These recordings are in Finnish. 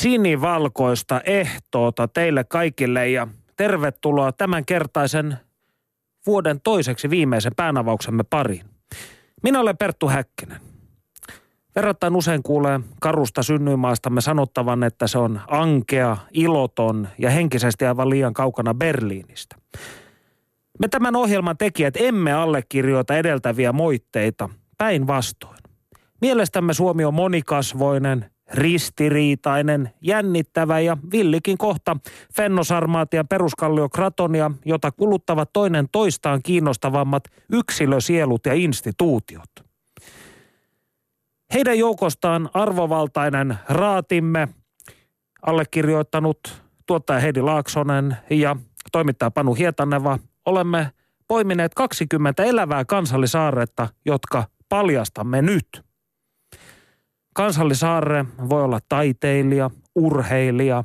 Sinivalkoista ehtoota teille kaikille ja tervetuloa tämänkertaisen vuoden toiseksi viimeisen päänavauksemme pariin. Minä olen Perttu Häkkinen. Verrattain usein kuulee karusta synnyinmaastamme sanottavan, että se on ankea, iloton ja henkisesti aivan liian kaukana Berliinistä. Me tämän ohjelman tekijät emme allekirjoita edeltäviä moitteita, päinvastoin. Mielestämme Suomi on monikasvoinen, ristiriitainen, jännittävä ja villikin kohta. Fennosarmaatian peruskallio Kratonia, jota kuluttavat toinen toistaan kiinnostavammat yksilösielut ja instituutiot. Heidän joukostaan arvovaltainen raatimme, allekirjoittanut tuottaja Heidi Laaksonen ja toimittaja Panu Hietaneva, olemme poimineet 20 elävää kansallisaaretta, jotka paljastamme nyt – Kansallisaarre voi olla taiteilija, urheilija,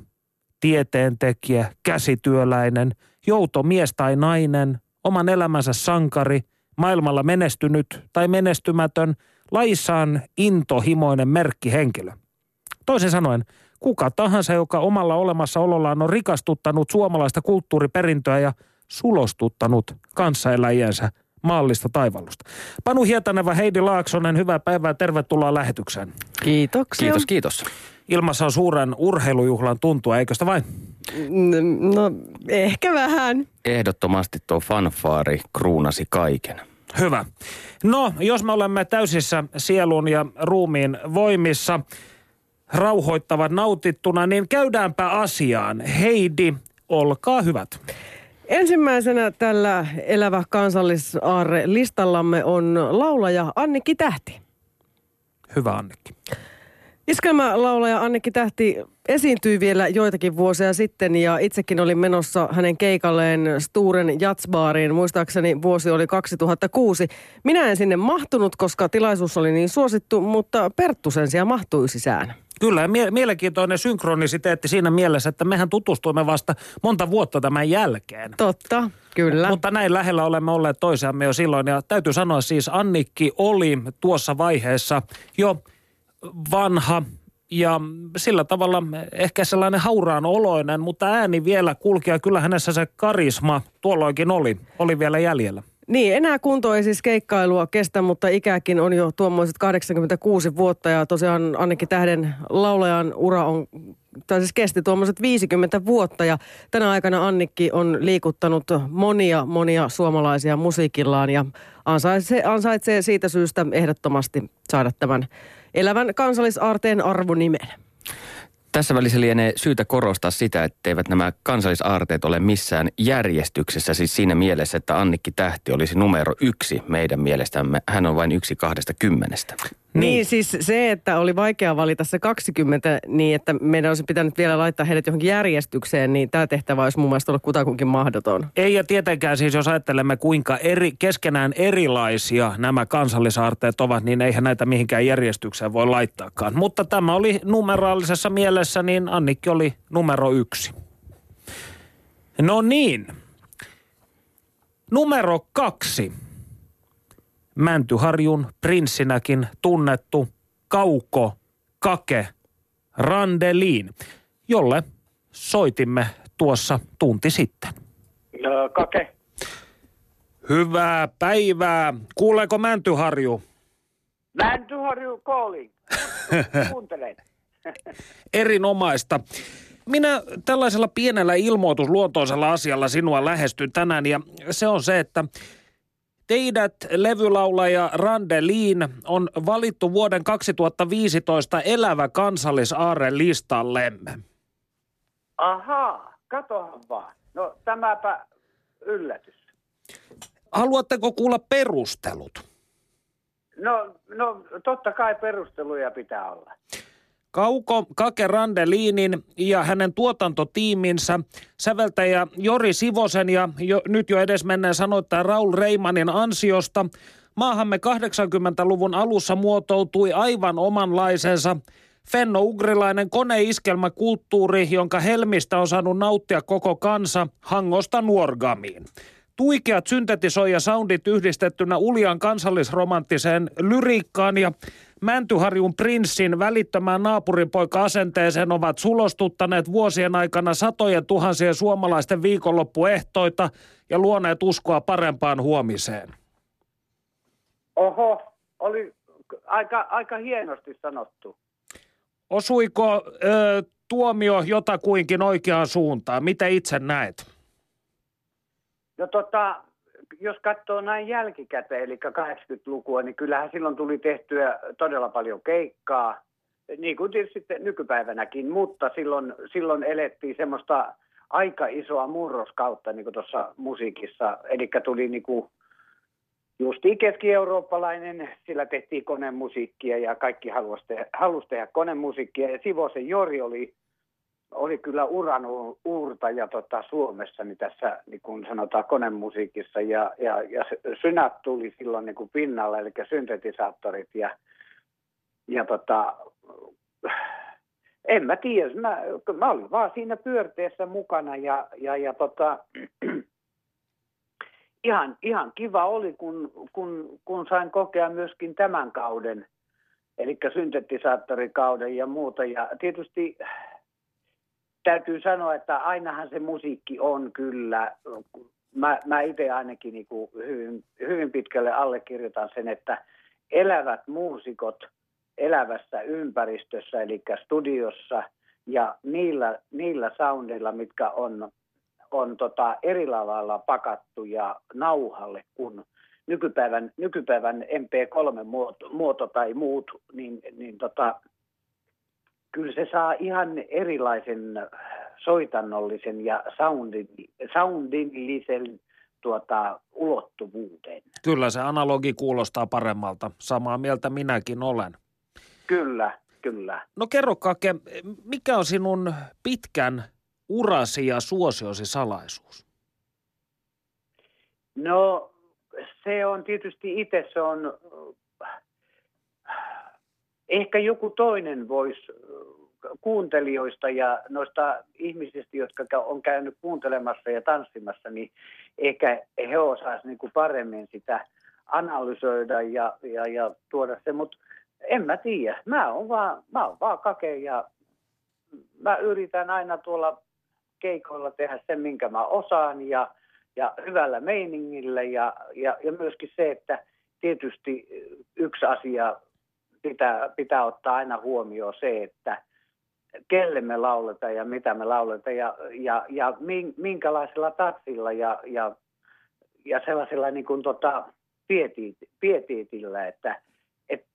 tieteentekijä, käsityöläinen, joutomies tai nainen, oman elämänsä sankari, maailmalla menestynyt tai menestymätön, laissaan intohimoinen merkkihenkilö. Toisin sanoen, kuka tahansa, joka omalla olemassaolollaan on rikastuttanut suomalaista kulttuuriperintöä ja sulostuttanut kanssaeläjiensä maallista taivallusta. Panu Hietaneva, Heidi Laaksonen, hyvää päivää, tervetuloa lähetykseen. Kiitoksia. Kiitos, kiitos. Ilmassa on suuren urheilujuhlan tuntua, eikö sitä vain? No, ehkä vähän. Ehdottomasti tuo fanfaari kruunasi kaiken. Hyvä. No, jos me olemme täysissä sielun ja ruumiin voimissa, rauhoittavat nautittuna, niin käydäänpä asiaan. Heidi, olkaa hyvät. Ensimmäisenä tällä Elävä kansallisaarre listallamme on laulaja Annikki Tähti. Hyvä Annikki. Iskelmälaulaja Annikki Tähti esiintyi vielä joitakin vuosia sitten ja itsekin olin menossa hänen keikalleen Sturen Jatsbaariin. Muistaakseni vuosi oli 2006. Minä en sinne mahtunut, koska tilaisuus oli niin suosittu, mutta Perttu sen sijaan mahtui sisään. Kyllä, mie- mielenkiintoinen synkronisiteetti siinä mielessä, että mehän tutustuimme vasta monta vuotta tämän jälkeen. Totta, kyllä. Mutta näin lähellä olemme olleet toisiamme jo silloin. Ja täytyy sanoa siis, Annikki oli tuossa vaiheessa jo vanha ja sillä tavalla ehkä sellainen hauraan oloinen, mutta ääni vielä kulki ja kyllä hänessä se karisma tuolloinkin oli, oli vielä jäljellä. Niin, enää kunto ei siis keikkailua kestä, mutta ikäkin on jo tuommoiset 86 vuotta ja tosiaan Annekki Tähden laulajan ura on, tai siis kesti tuommoiset 50 vuotta ja tänä aikana Annikki on liikuttanut monia, monia suomalaisia musiikillaan ja ansaitsee, ansaitsee siitä syystä ehdottomasti saada tämän elävän kansallisaarteen arvonimen. Tässä välissä lienee syytä korostaa sitä, etteivät nämä kansallisaarteet ole missään järjestyksessä, siis siinä mielessä, että Annikki Tähti olisi numero yksi meidän mielestämme. Hän on vain yksi kahdesta kymmenestä. Niin. niin siis se, että oli vaikea valita se 20 niin, että meidän olisi pitänyt vielä laittaa heidät johonkin järjestykseen, niin tämä tehtävä olisi mun mielestä ollut kutakuinkin mahdoton. Ei ja tietenkään siis, jos ajattelemme kuinka eri, keskenään erilaisia nämä kansallisaarteet ovat, niin eihän näitä mihinkään järjestykseen voi laittaakaan. Mutta tämä oli numeraalisessa mielessä, niin Annikki oli numero yksi. No niin. Numero kaksi. Mäntyharjun prinssinäkin tunnettu Kauko Kake Randeliin, jolle soitimme tuossa tunti sitten. No, kake. Hyvää päivää. Kuuleeko Mäntyharju? Mäntyharju calling. Kuuntelen. Erinomaista. Minä tällaisella pienellä ilmoitusluontoisella asialla sinua lähestyn tänään ja se on se, että Teidät levylaulaja Randeliin on valittu vuoden 2015 elävä kansallisaarre listallemme. Ahaa, katohan vaan. No tämäpä yllätys. Haluatteko kuulla perustelut? No, no totta kai perusteluja pitää olla. Kauko Kake Randelinin ja hänen tuotantotiiminsä, säveltäjä Jori Sivosen ja jo, nyt jo edesmenneen sanoittaja Raul Reimanin ansiosta. Maahamme 80-luvun alussa muotoutui aivan omanlaisensa. Fenno-ugrilainen koneiskelmäkulttuuri, jonka helmistä on saanut nauttia koko kansa Hangosta Nuorgamiin. Tuikeat syntetisoija soundit yhdistettynä Uljan kansallisromanttiseen lyriikkaan ja Mäntyharjun prinssin välittömään naapuripoika-asenteeseen ovat sulostuttaneet vuosien aikana satojen tuhansien suomalaisten viikonloppuehtoita ja luoneet uskoa parempaan huomiseen. Oho, oli aika, aika hienosti sanottu. Osuiko ö, tuomio jotakuinkin oikeaan suuntaan? Mitä itse näet? No tota, jos katsoo näin jälkikäteen, eli 80-lukua, niin kyllähän silloin tuli tehtyä todella paljon keikkaa, niin kuin tietysti nykypäivänäkin, mutta silloin, silloin elettiin semmoista aika isoa murroskautta niin kuin tuossa musiikissa, eli tuli niin kuin justiin keski-eurooppalainen, sillä tehtiin konemusiikkia ja kaikki halusi tehdä, halusi tehdä konemusiikkia. Ja Sivosen Jori oli oli kyllä uran uurtaja tota, Suomessa, niin tässä niin kuin sanotaan konemusiikissa, ja, ja, ja synät tuli silloin niin kuin pinnalle, eli syntetisaattorit, ja, ja tota, en mä tiedä, mä, mä olin vaan siinä pyörteessä mukana, ja, ja, ja tota, ihan, ihan kiva oli, kun, kun, kun sain kokea myöskin tämän kauden, eli syntetisaattorikauden ja muuta, ja tietysti täytyy sanoa, että ainahan se musiikki on kyllä, mä, mä itse ainakin niin kuin hyvin, hyvin pitkälle allekirjoitan sen, että elävät muusikot elävässä ympäristössä, eli studiossa ja niillä, niillä soundilla, mitkä on, on tota eri lailla pakattu ja nauhalle kuin nykypäivän, nykypäivän MP3-muoto muoto tai muut, niin, niin tota, kyllä se saa ihan erilaisen soitannollisen ja soundin, soundillisen tuota, ulottuvuuden. Kyllä se analogi kuulostaa paremmalta. Samaa mieltä minäkin olen. Kyllä, kyllä. No kerro Kake, mikä on sinun pitkän urasi ja suosiosi salaisuus? No se on tietysti itse, se on ehkä joku toinen voisi kuuntelijoista ja noista ihmisistä, jotka on käynyt kuuntelemassa ja tanssimassa, niin ehkä he osaisivat niin paremmin sitä analysoida ja, ja, ja tuoda se, mutta en mä tiedä. Mä oon vaan, mä oon vaan kake ja mä yritän aina tuolla keikoilla tehdä sen, minkä mä osaan ja, ja hyvällä meiningillä ja, ja, ja myöskin se, että tietysti yksi asia pitää, pitää ottaa aina huomioon se, että kelle me lauletaan ja mitä me lauletaan ja, ja, ja minkälaisella tatsilla ja, ja, ja sellaisella niin kuin tota, pietiitillä, että, että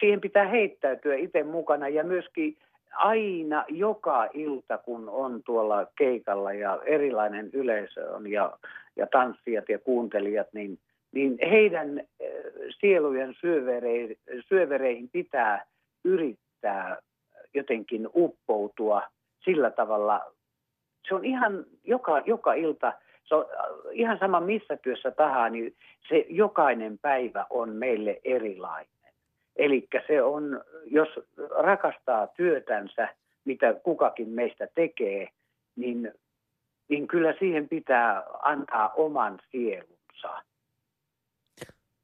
siihen pitää heittäytyä itse mukana ja myöskin aina joka ilta, kun on tuolla keikalla ja erilainen yleisö on ja, ja tanssijat ja kuuntelijat, niin – niin heidän eh, sielujen syövereihin, syövereihin pitää yrittää jotenkin uppoutua sillä tavalla. Se on ihan joka, joka ilta, se on äh, ihan sama missä työssä tahansa, niin se jokainen päivä on meille erilainen. Eli se on, jos rakastaa työtänsä, mitä kukakin meistä tekee, niin, niin kyllä siihen pitää antaa oman sielunsa.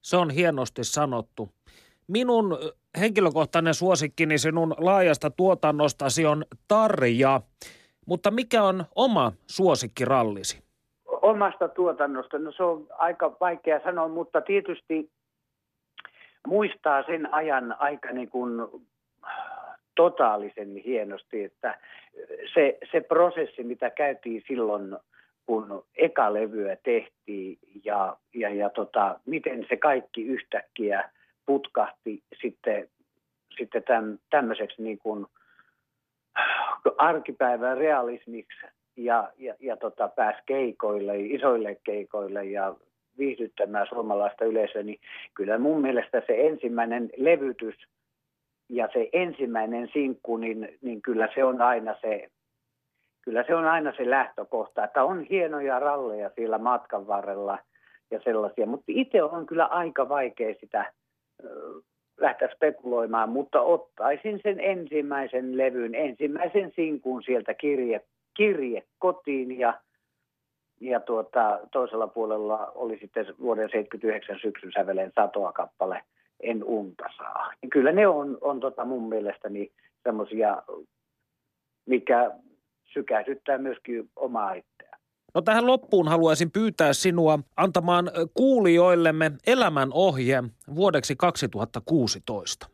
Se on hienosti sanottu. Minun henkilökohtainen suosikkini sinun laajasta tuotannostasi on Tarja, mutta mikä on oma suosikkirallisi? Omasta tuotannosta, no se on aika vaikea sanoa, mutta tietysti muistaa sen ajan aika niin kuin totaalisen hienosti, että se, se prosessi, mitä käytiin silloin – kun eka levyä tehtiin ja, ja, ja tota, miten se kaikki yhtäkkiä putkahti sitten, sitten täm, tämmöiseksi niin kuin arkipäivän realismiksi ja, ja, ja tota, pääsi keikoille, isoille keikoille ja viihdyttämään suomalaista yleisöä, niin kyllä mun mielestä se ensimmäinen levytys ja se ensimmäinen sinkku, niin, niin kyllä se on aina se, kyllä se on aina se lähtökohta, että on hienoja ralleja siellä matkan varrella ja sellaisia, mutta itse on kyllä aika vaikea sitä lähteä spekuloimaan, mutta ottaisin sen ensimmäisen levyn, ensimmäisen sinkun sieltä kirje, kirje kotiin ja, ja tuota, toisella puolella oli sitten vuoden 79 syksyn säveleen satoa kappale En unta saa. Ja kyllä ne on, on tota mun mielestäni semmoisia, mikä sykäisyttää myöskin omaa. No tähän loppuun haluaisin pyytää sinua antamaan kuulijoillemme elämän ohje vuodeksi 2016.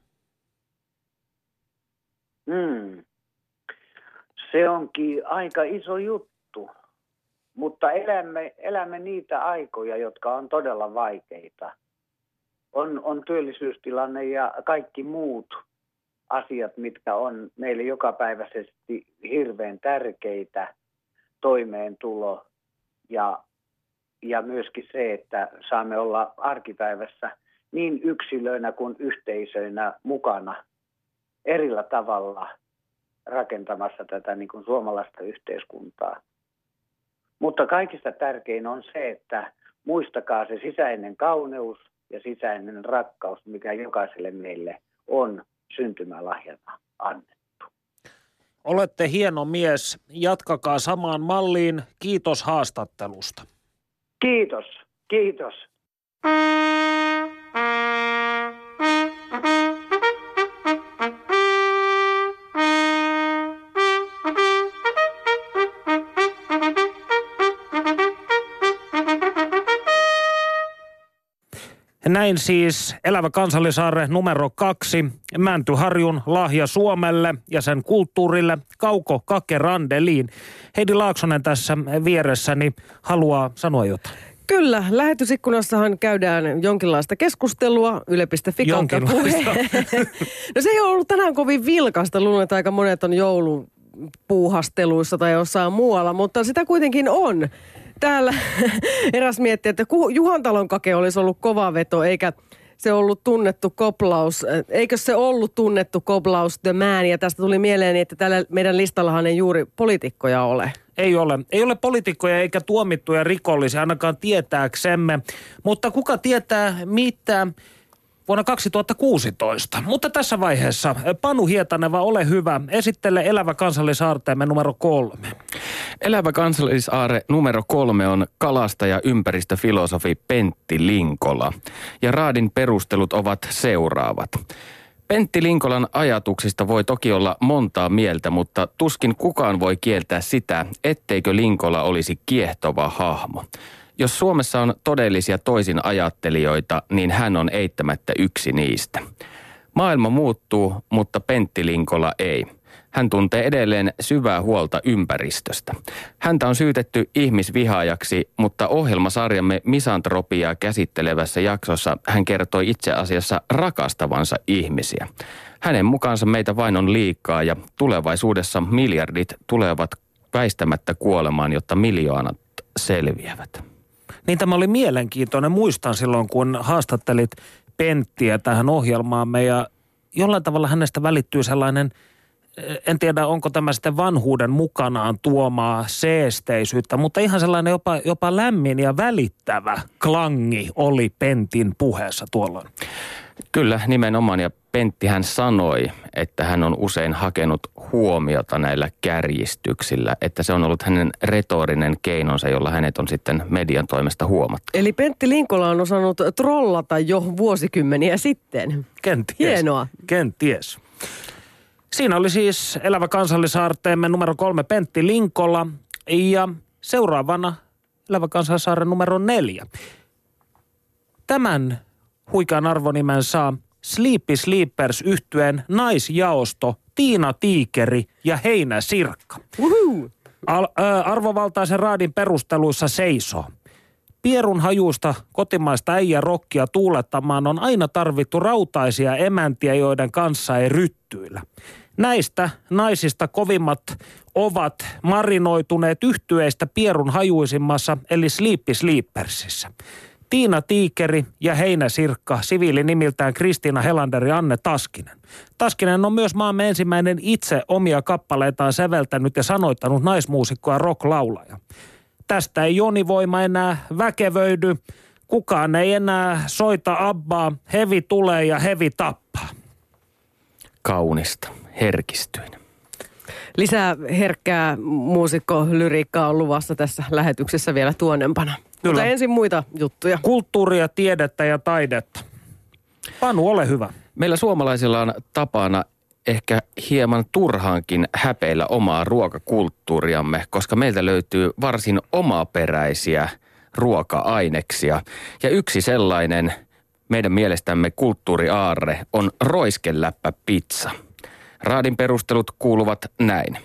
Hmm. Se onkin aika iso juttu, mutta elämme, elämme niitä aikoja, jotka on todella vaikeita. On, on työllisyystilanne ja kaikki muut asiat, mitkä on meille jokapäiväisesti hirveän tärkeitä, toimeentulo ja, ja myöskin se, että saamme olla arkipäivässä niin yksilöinä kuin yhteisöinä mukana erillä tavalla rakentamassa tätä niin kuin suomalaista yhteiskuntaa. Mutta kaikista tärkein on se, että muistakaa se sisäinen kauneus ja sisäinen rakkaus, mikä jokaiselle meille on syntymälahjana annettu. Olette hieno mies. Jatkakaa samaan malliin. Kiitos haastattelusta. Kiitos. Kiitos. Näin siis Elävä kansallisaarre numero kaksi, Mäntyharjun lahja Suomelle ja sen kulttuurille, Kauko Kake Randeliin. Heidi Laaksonen tässä vieressäni haluaa sanoa jotain. Kyllä, lähetysikkunassahan käydään jonkinlaista keskustelua, yle.fi kautta No se ei ole ollut tänään kovin vilkasta, luulen, että aika monet on joulun puuhasteluissa tai jossain muualla, mutta sitä kuitenkin on täällä eräs miettii, että Juhantalon kake olisi ollut kova veto, eikä se ollut tunnettu koplaus. Eikö se ollut tunnettu koplaus The Man? Ja tästä tuli mieleen, että tällä meidän listallahan ei juuri poliitikkoja ole. Ei ole. Ei ole poliitikkoja eikä tuomittuja rikollisia ainakaan tietääksemme. Mutta kuka tietää mitä vuonna 2016. Mutta tässä vaiheessa Panu Hietaneva, ole hyvä. Esittele Elävä kansallisaarteemme numero kolme. Elävä kansallisaare numero kolme on kalastaja ympäristöfilosofi Pentti Linkola. Ja raadin perustelut ovat seuraavat. Pentti Linkolan ajatuksista voi toki olla montaa mieltä, mutta tuskin kukaan voi kieltää sitä, etteikö Linkola olisi kiehtova hahmo. Jos Suomessa on todellisia toisin ajattelijoita, niin hän on eittämättä yksi niistä. Maailma muuttuu, mutta Pentti Linkola ei. Hän tuntee edelleen syvää huolta ympäristöstä. Häntä on syytetty ihmisvihaajaksi, mutta ohjelmasarjamme misantropiaa käsittelevässä jaksossa hän kertoi itse asiassa rakastavansa ihmisiä. Hänen mukaansa meitä vain on liikaa ja tulevaisuudessa miljardit tulevat väistämättä kuolemaan, jotta miljoonat selviävät. Niin tämä oli mielenkiintoinen. Muistan silloin, kun haastattelit Penttiä tähän ohjelmaamme ja jollain tavalla hänestä välittyy sellainen, eh, en tiedä onko tämä sitten vanhuuden mukanaan tuomaa seesteisyyttä, mutta ihan sellainen jopa, jopa lämmin ja välittävä klangi oli Pentin puheessa tuolloin. Kyllä, nimenomaan. Ja Pentti hän sanoi, että hän on usein hakenut huomiota näillä kärjistyksillä, että se on ollut hänen retorinen keinonsa, jolla hänet on sitten median toimesta huomattu. Eli Pentti Linkola on osannut trollata jo vuosikymmeniä sitten. Kenties. Hienoa. Kenties. Siinä oli siis Elävä kansallisaarteemme numero kolme Pentti Linkola ja seuraavana Elävä kansallisaarre numero neljä. Tämän huikean arvonimen saa Sleepy Sleepers yhtyeen naisjaosto Tiina Tiikeri ja Heinä Sirkka. Al, ä, arvovaltaisen raadin perusteluissa seisoo. Pierun hajusta kotimaista äijä rokkia tuulettamaan on aina tarvittu rautaisia emäntiä, joiden kanssa ei ryttyillä. Näistä naisista kovimmat ovat marinoituneet yhtyeistä pierun hajuisimmassa eli Sleepy Sleepersissä. Tiina Tiikeri ja Heinä Sirkka, siviilinimiltään Kristiina Helander ja Anne Taskinen. Taskinen on myös maamme ensimmäinen itse omia kappaleitaan säveltänyt ja sanoittanut naismuusikko ja rock-laulaja. Tästä ei jonivoima enää väkevöidy. Kukaan ei enää soita abbaa. Hevi tulee ja hevi tappaa. Kaunista, herkistyin. Lisää herkkää muusikko-lyriikkaa on luvassa tässä lähetyksessä vielä tuonempana. Kyllä. Mutta ensin muita juttuja. Kulttuuria, tiedettä ja taidetta. Panu, ole hyvä. Meillä suomalaisilla on tapana ehkä hieman turhaankin häpeillä omaa ruokakulttuuriamme, koska meiltä löytyy varsin omaperäisiä ruoka-aineksia. Ja yksi sellainen meidän mielestämme kulttuuriaarre on roiskeläppä pizza. Raadin perustelut kuuluvat näin.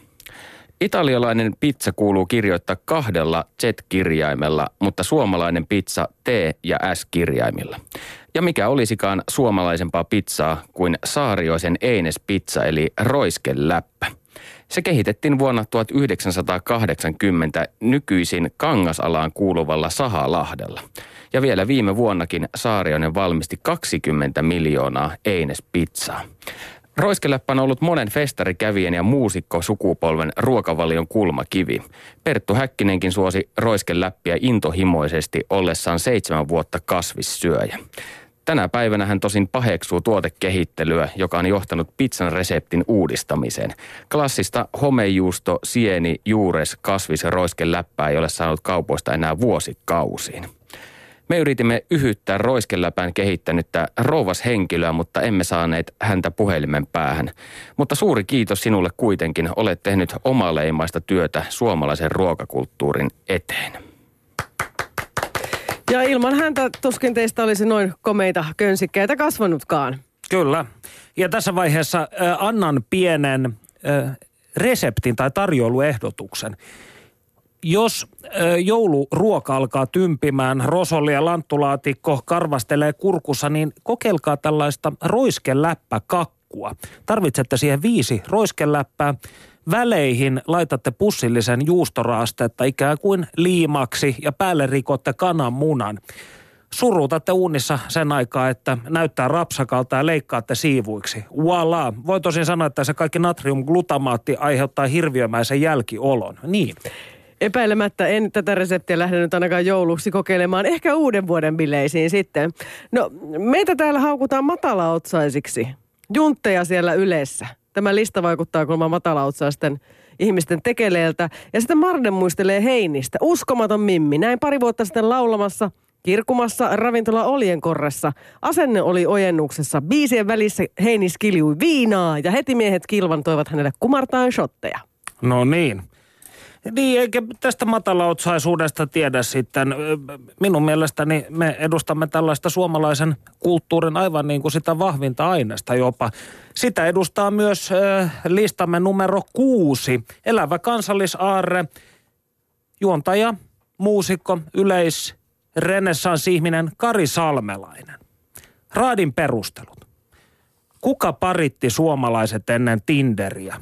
Italialainen pizza kuuluu kirjoittaa kahdella Z-kirjaimella, mutta suomalainen pizza T ja S-kirjaimilla. Ja mikä olisikaan suomalaisempaa pizzaa kuin Saarioisen Eines pizza eli roiskeläppä. Se kehitettiin vuonna 1980 nykyisin Kangasalaan kuuluvalla Sahalahdella. Ja vielä viime vuonnakin Saarioinen valmisti 20 miljoonaa Eines pizzaa. Roiskeläppä on ollut monen festarikävijän ja muusikko sukupolven ruokavalion kulmakivi. Perttu Häkkinenkin suosi roiskeläppiä intohimoisesti ollessaan seitsemän vuotta kasvissyöjä. Tänä päivänä hän tosin paheksuu tuotekehittelyä, joka on johtanut pizzan reseptin uudistamiseen. Klassista homejuusto, sieni, juures, kasvis ja roiskeläppää ei ole saanut kaupoista enää vuosikausiin. Me yritimme yhyttää roiskeläpään kehittänyttä rouvashenkilöä, mutta emme saaneet häntä puhelimen päähän. Mutta suuri kiitos sinulle kuitenkin, olet tehnyt omaleimaista työtä suomalaisen ruokakulttuurin eteen. Ja ilman häntä tuskin teistä olisi noin komeita könsikkeitä kasvanutkaan. Kyllä. Ja tässä vaiheessa äh, annan pienen äh, reseptin tai tarjouluehdotuksen. Jos jouluruoka alkaa tympimään, rosoli ja lanttulaatikko karvastelee kurkussa, niin kokeilkaa tällaista roiskeläppäkakkua. Tarvitsette siihen viisi roiskeläppää. Väleihin laitatte pussillisen juustoraastetta ikään kuin liimaksi ja päälle rikotte kananmunan. Surutatte uunissa sen aikaa, että näyttää rapsakalta ja leikkaatte siivuiksi. Voila! Voi tosin sanoa, että se kaikki natriumglutamaatti aiheuttaa hirviömäisen jälkiolon. Niin. Epäilemättä en tätä reseptiä lähde nyt ainakaan jouluksi kokeilemaan. Ehkä uuden vuoden bileisiin sitten. No, meitä täällä haukutaan matalaotsaisiksi. Juntteja siellä yleessä. Tämä lista vaikuttaa kuulemma matalaotsaisten ihmisten tekeleeltä. Ja sitten Marden muistelee Heinistä. Uskomaton Mimmi. Näin pari vuotta sitten laulamassa kirkumassa ravintola Oljenkorressa. Asenne oli ojennuksessa. Biisien välissä Heinis kiljui viinaa ja heti miehet kilvan toivat hänelle kumartaan shotteja. No niin. Niin, eikä tästä matalaotsaisuudesta tiedä sitten. Minun mielestäni me edustamme tällaista suomalaisen kulttuurin aivan niin kuin sitä vahvinta aineesta jopa. Sitä edustaa myös listamme numero kuusi. Elävä kansallisaarre, juontaja, muusikko, yleis, renessanssi-ihminen Kari Salmelainen. Raadin perustelut. Kuka paritti suomalaiset ennen Tinderiä?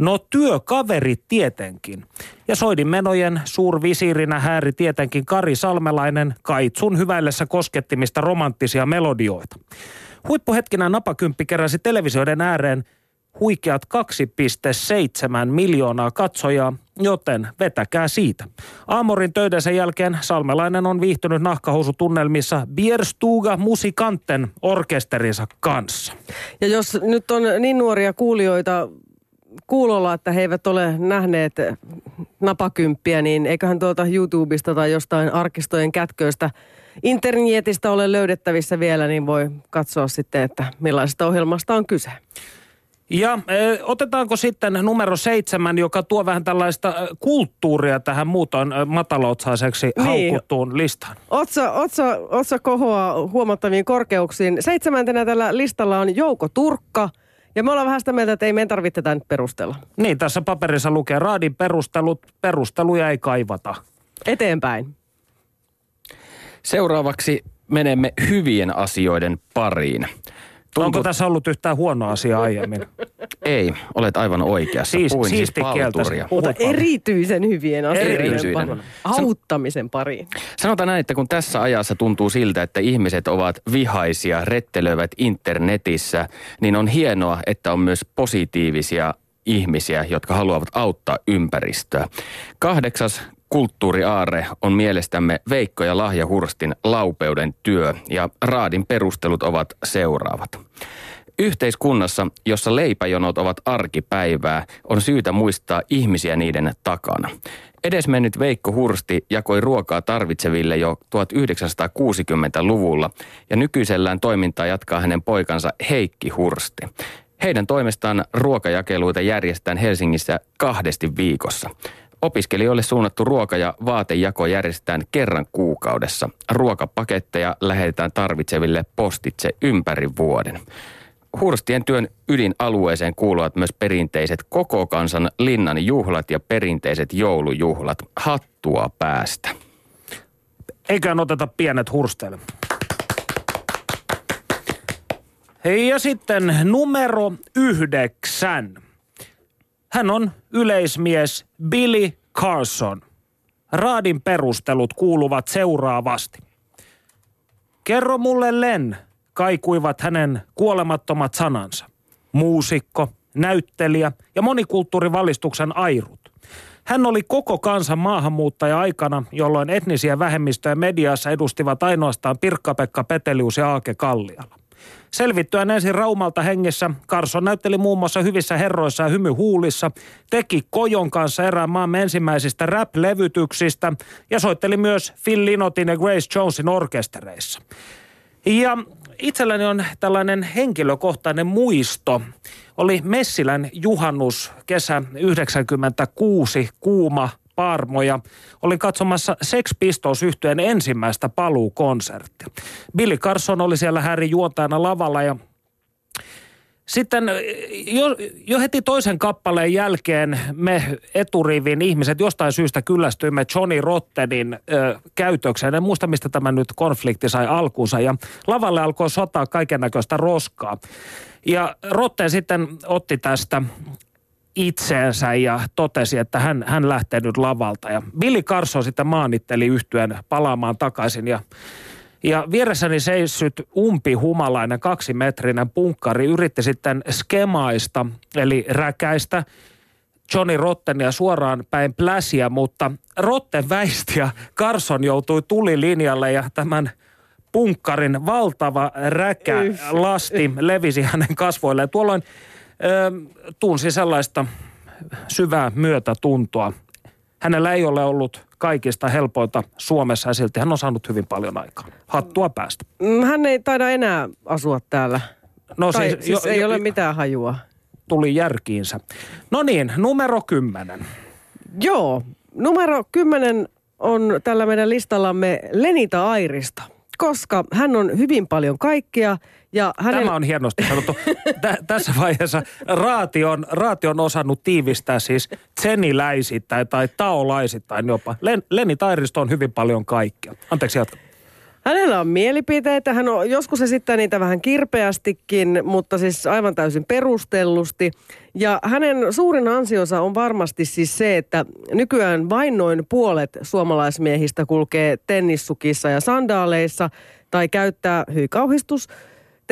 No työkaverit tietenkin. Ja soidin menojen suurvisiirinä hääri tietenkin Kari Salmelainen kaitsun hyväillessä koskettimista romanttisia melodioita. Huippuhetkinä napakymppi keräsi televisioiden ääreen huikeat 2,7 miljoonaa katsojaa, joten vetäkää siitä. Aamorin töidensä jälkeen Salmelainen on viihtynyt nahkahousutunnelmissa Bierstuga Musikanten orkesterinsa kanssa. Ja jos nyt on niin nuoria kuulijoita kuulolla, että he eivät ole nähneet napakymppiä, niin eiköhän tuolta YouTubesta tai jostain arkistojen kätköistä internetistä ole löydettävissä vielä, niin voi katsoa sitten, että millaisesta ohjelmasta on kyse. Ja ö, otetaanko sitten numero seitsemän, joka tuo vähän tällaista ö, kulttuuria tähän muutoin ö, matalaotsaiseksi Niin. haukuttuun listaan? Otsa, otsa, otsa kohoaa huomattaviin korkeuksiin. Seitsemäntenä tällä listalla on Jouko Turkka. Ja me ollaan vähän sitä mieltä, että ei meidän tarvitse tätä nyt perustella. Niin, tässä paperissa lukee raadin perustelut, perusteluja ei kaivata. Eteenpäin. Seuraavaksi menemme hyvien asioiden pariin. Onko tässä ollut yhtään huono asia aiemmin? Ei, olet aivan oikeassa. Siis, Puhuin siis palturia. Mutta erityisen hyvien asioiden auttamisen pariin. Sanotaan näin, että kun tässä ajassa tuntuu siltä, että ihmiset ovat vihaisia, rettelöivät internetissä, niin on hienoa, että on myös positiivisia ihmisiä, jotka haluavat auttaa ympäristöä. Kahdeksas kulttuuriaarre on mielestämme Veikko ja Lahja Hurstin laupeuden työ ja Raadin perustelut ovat seuraavat. Yhteiskunnassa, jossa leipäjonot ovat arkipäivää, on syytä muistaa ihmisiä niiden takana. Edesmennyt Veikko Hursti jakoi ruokaa tarvitseville jo 1960-luvulla ja nykyisellään toimintaa jatkaa hänen poikansa Heikki Hursti. Heidän toimestaan ruokajakeluita järjestetään Helsingissä kahdesti viikossa. Opiskelijoille suunnattu ruoka- ja vaatejako järjestetään kerran kuukaudessa. Ruokapaketteja lähetetään tarvitseville postitse ympäri vuoden. Hurstien työn ydinalueeseen kuuluvat myös perinteiset koko kansan linnan juhlat ja perinteiset joulujuhlat. Hattua päästä. Eiköhän oteta pienet hursteille. Hei, ja sitten numero yhdeksän. Hän on yleismies Billy Carson. Raadin perustelut kuuluvat seuraavasti. Kerro mulle Len, kaikuivat hänen kuolemattomat sanansa. Muusikko, näyttelijä ja monikulttuurivalistuksen airut. Hän oli koko kansan maahanmuuttaja aikana, jolloin etnisiä vähemmistöjä mediassa edustivat ainoastaan Pirkka-Pekka Petelius ja Aake Kalliala. Selvittyään ensin Raumalta hengessä, Karson näytteli muun muassa Hyvissä herroissa ja Hymy huulissa, teki Kojon kanssa erään maamme ensimmäisistä rap-levytyksistä ja soitteli myös Phil Linotin ja Grace Jonesin orkestereissa. Ja itselläni on tällainen henkilökohtainen muisto. Oli Messilän juhannus kesä 96, kuuma Paarmo ja olin katsomassa Sex Pistols yhtyeen ensimmäistä paluukonserttia. Billy Carson oli siellä häri juontajana lavalla ja sitten jo, jo heti toisen kappaleen jälkeen me eturivin ihmiset jostain syystä kyllästyimme Johnny Rottenin ö, käytökseen. En muista, mistä tämä nyt konflikti sai alkuunsa. Ja lavalle alkoi sotaa kaiken näköistä roskaa. Ja Rotten sitten otti tästä itseensä ja totesi, että hän, hän lähtee nyt lavalta. Ja Billy Carson sitten maanitteli yhtyen palaamaan takaisin ja ja vieressäni seissyt umpihumalainen kaksimetrinen punkkari yritti sitten skemaista, eli räkäistä, Johnny Rottenia suoraan päin pläsiä, mutta Rotten väisti ja Carson joutui tulilinjalle ja tämän punkkarin valtava räkä lasti levisi hänen kasvoilleen. Tuolloin tunsi sellaista syvää myötätuntoa. Hänellä ei ole ollut kaikista helpointa Suomessa ja silti hän on saanut hyvin paljon aikaa. Hattua päästä. Mm, Hän ei taida enää asua täällä. No tai siis, siis jo, ei jo, ole mitään hajua. tuli järkiinsä. No niin, numero kymmenen. Joo, numero 10 on tällä meidän listallamme Lenita Airista, koska hän on hyvin paljon kaikkea ja hänen... Tämä on hienosti sanottu. Tä, tässä vaiheessa raati on, raati on osannut tiivistää siis tseniläisittäin tai taolaisittain jopa. Len, Leni Tairisto on hyvin paljon kaikkea. Anteeksi jatka. Hänellä on mielipiteitä, hän on, joskus esittää niitä vähän kirpeästikin, mutta siis aivan täysin perustellusti. Ja hänen suurin ansionsa on varmasti siis se, että nykyään vain noin puolet suomalaismiehistä kulkee tennissukissa ja sandaaleissa tai käyttää, hyi kauhistus,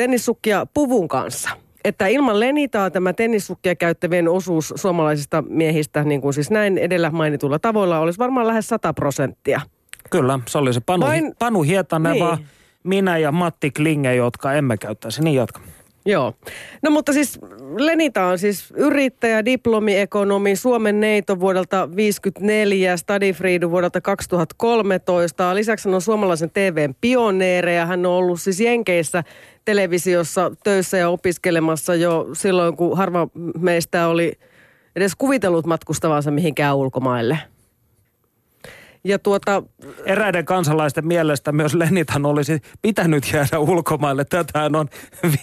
tennissukkia puvun kanssa. Että ilman Lenitaa tämä tennissukkia käyttävien osuus suomalaisista miehistä, niin kuin siis näin edellä mainitulla tavoilla, olisi varmaan lähes 100 prosenttia. Kyllä, se oli se Panu, Vain- Panu Hietanen, Niin. minä ja Matti Klinge, jotka emme käyttäisi. Niin jatka. Joo. No mutta siis Lenita on siis yrittäjä, diplomiekonomi, Suomen neito vuodelta 54, Stadifriidu vuodelta 2013. Lisäksi hän on suomalaisen TVn pioneereja. Hän on ollut siis Jenkeissä televisiossa töissä ja opiskelemassa jo silloin, kun harva meistä oli edes kuvitellut matkustavansa mihinkään ulkomaille. Ja tuota, Eräiden kansalaisten mielestä myös Lenitan olisi pitänyt jäädä ulkomaille. Tätähän on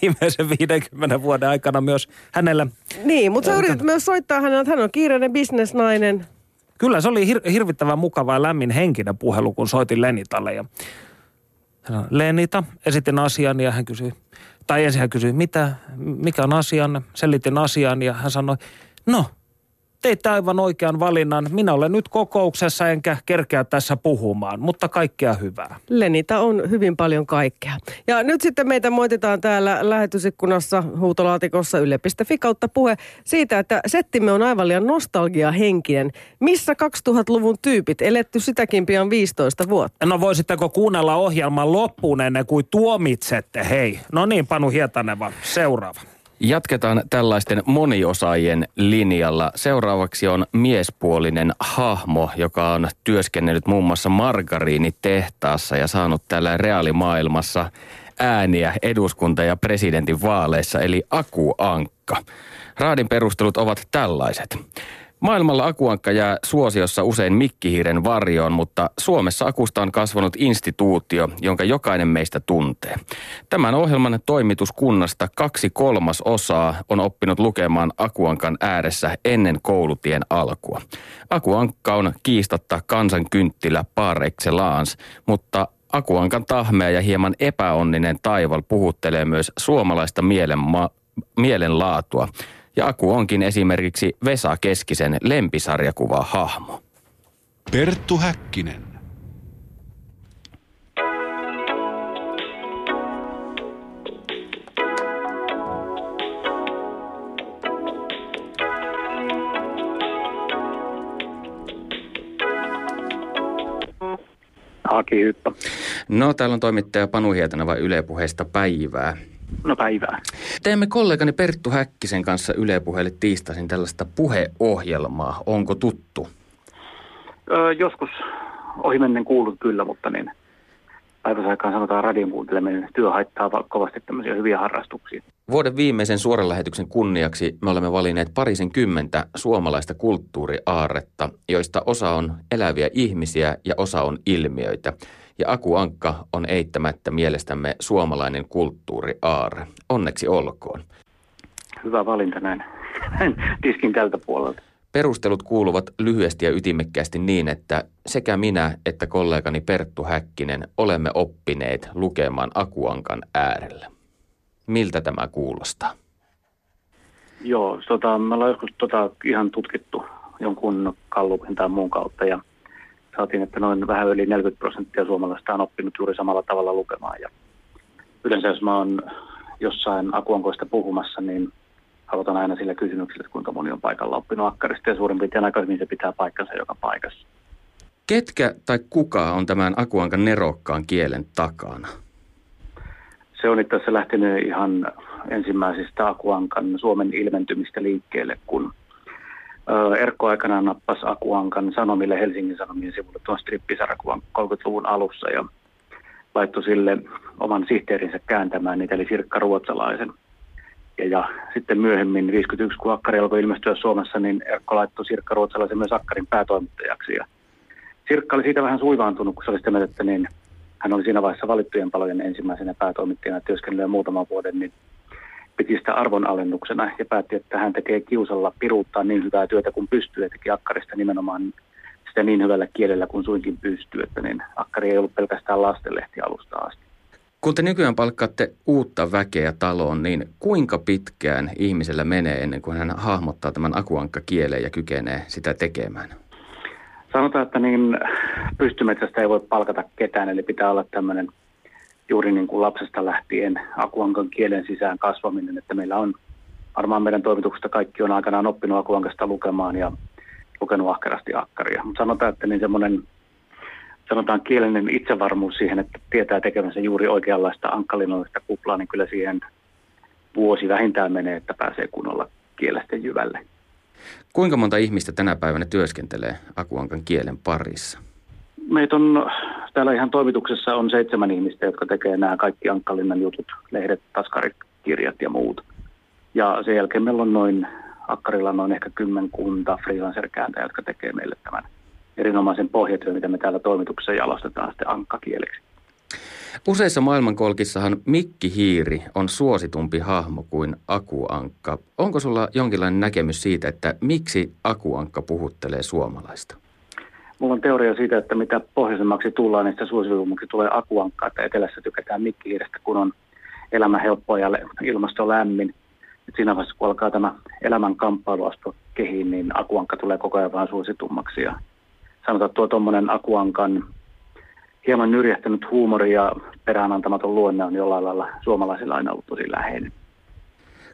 viimeisen 50 vuoden aikana myös hänellä. niin, mutta sä yritit myös soittaa hänelle, että hän on kiireinen bisnesnainen. Kyllä se oli hir- hirvittävän mukava ja lämmin henkinen puhelu, kun soitin Lenitalle. Ja Lenita, esitin asian ja hän kysyi, tai ensin hän kysyi, mitä, mikä on asian, selitin asian ja hän sanoi, no teitte aivan oikean valinnan. Minä olen nyt kokouksessa enkä kerkeä tässä puhumaan, mutta kaikkea hyvää. Lenita on hyvin paljon kaikkea. Ja nyt sitten meitä moititaan täällä lähetysikkunassa huutolaatikossa yle.fi kautta puhe siitä, että settimme on aivan liian nostalgiahenkinen. Missä 2000-luvun tyypit? Eletty sitäkin pian 15 vuotta. No voisitteko kuunnella ohjelman loppuun ennen kuin tuomitsette? Hei, no niin Panu Hietaneva, seuraava. Jatketaan tällaisten moniosaajien linjalla. Seuraavaksi on miespuolinen hahmo, joka on työskennellyt muun muassa margariinitehtaassa ja saanut täällä reaalimaailmassa ääniä eduskunta- ja presidentin vaaleissa, eli Aku Ankka. Raadin perustelut ovat tällaiset. Maailmalla akuankka jää suosiossa usein mikkihiiren varjoon, mutta Suomessa akusta on kasvanut instituutio, jonka jokainen meistä tuntee. Tämän ohjelman toimituskunnasta kaksi kolmas osaa on oppinut lukemaan akuankan ääressä ennen koulutien alkua. Akuankka on kiistatta kansan kynttilä par excellence, mutta Akuankan tahmea ja hieman epäonninen taival puhuttelee myös suomalaista mielenma- mielenlaatua. Ja Aku onkin esimerkiksi Vesa Keskisen lempisarjakuva hahmo. Perttu Häkkinen. Aki Hyppä. No, täällä on toimittaja Panu Hietaneva Yle Puheesta päivää. No päivää. Teemme kollegani Perttu Häkkisen kanssa Yle Puheelle tiistaisin tällaista puheohjelmaa. Onko tuttu? Öö, joskus ohimennen kuullut kyllä, mutta niin päiväsaikaan sanotaan radion kuunteleminen työ haittaa va- kovasti tämmöisiä hyviä harrastuksia. Vuoden viimeisen suoran lähetyksen kunniaksi me olemme valinneet parisen kymmentä suomalaista kulttuuriaarretta, joista osa on eläviä ihmisiä ja osa on ilmiöitä. Ja Aku Ankka on eittämättä mielestämme suomalainen kulttuuriaarre. Onneksi olkoon. Hyvä valinta näin. näin diskin tältä puolelta. Perustelut kuuluvat lyhyesti ja ytimekkäästi niin, että sekä minä että kollegani Perttu Häkkinen olemme oppineet lukemaan Akuankan äärellä. Miltä tämä kuulostaa? Joo, tota, me ollaan joskus tota, ihan tutkittu jonkun kallupin tai muun kautta ja saatiin, että noin vähän yli 40 prosenttia suomalaista on oppinut juuri samalla tavalla lukemaan. Ja yleensä jos mä oon jossain akuankoista puhumassa, niin aloitan aina sillä kysymyksellä, että kuinka moni on paikalla oppinut akkarista ja suurin piirtein aika hyvin se pitää paikkansa joka paikassa. Ketkä tai kuka on tämän Akuankan nerokkaan kielen takana? Se on itse asiassa lähtenyt ihan ensimmäisistä Akuankan Suomen ilmentymistä liikkeelle, kun Erkko aikanaan nappasi Akuankan Sanomille Helsingin Sanomien sivulle tuon strippisarjakuvan 30-luvun alussa ja laittoi sille oman sihteerinsä kääntämään niitä, eli Sirkka Ruotsalaisen. Ja, ja sitten myöhemmin 51, kun Akkari alkoi ilmestyä Suomessa, niin Erkko laittoi Sirkka Ruotsalaisen myös Akkarin päätoimittajaksi. Ja Sirkka oli siitä vähän suivaantunut, kun se oli sitä mieltä, että niin, hän oli siinä vaiheessa valittujen palojen ensimmäisenä päätoimittajana työskennellyt muutaman vuoden, niin piti sitä arvonalennuksena ja päätti, että hän tekee kiusalla piruuttaa niin hyvää työtä kuin pystyy ja teki Akkarista nimenomaan sitä niin hyvällä kielellä kuin suinkin pystyy, että niin Akkari ei ollut pelkästään lastenlehti alusta asti. Kun te nykyään palkkaatte uutta väkeä taloon, niin kuinka pitkään ihmisellä menee ennen kuin hän hahmottaa tämän akuankka kieleen ja kykenee sitä tekemään? Sanotaan, että niin pystymetsästä ei voi palkata ketään, eli pitää olla tämmöinen juuri niin kuin lapsesta lähtien akuankan kielen sisään kasvaminen, että meillä on varmaan meidän toimituksesta kaikki on aikanaan oppinut akuankasta lukemaan ja lukenut ahkerasti akkaria. Mutta sanotaan, että niin semmoinen sanotaan kielinen itsevarmuus siihen, että tietää tekemänsä juuri oikeanlaista ankkalinnollista kuplaa, niin kyllä siihen vuosi vähintään menee, että pääsee kunnolla kielesten jyvälle. Kuinka monta ihmistä tänä päivänä työskentelee akuankan kielen parissa? Meitä on täällä ihan toimituksessa on seitsemän ihmistä, jotka tekee nämä kaikki Ankkalinnan jutut, lehdet, taskarit, kirjat ja muut. Ja sen jälkeen meillä on noin, Akkarilla noin ehkä kymmenkunta freelancer-kääntäjä, jotka tekee meille tämän erinomaisen pohjatyön, mitä me täällä toimituksessa jalostetaan sitten ankkakieleksi. Useissa maailmankolkissahan Mikki Hiiri on suositumpi hahmo kuin Akuankka. Onko sulla jonkinlainen näkemys siitä, että miksi Akuankka puhuttelee suomalaista? Mulla on teoria siitä, että mitä pohjoisemmaksi tullaan, niin sitä suositummaksi tulee akuankka, että etelässä tykätään mikkihiirestä, kun on elämä helppoa ja ilmasto lämmin. Et siinä vaiheessa, kun alkaa tämä elämän kamppailu astua kehiin, niin akuankka tulee koko ajan vaan suositummaksi. Ja sanotaan, tuo tuommoinen akuankan hieman nyrjähtänyt huumori ja peräänantamaton luonne on jollain lailla suomalaisilla aina ollut tosi läheinen.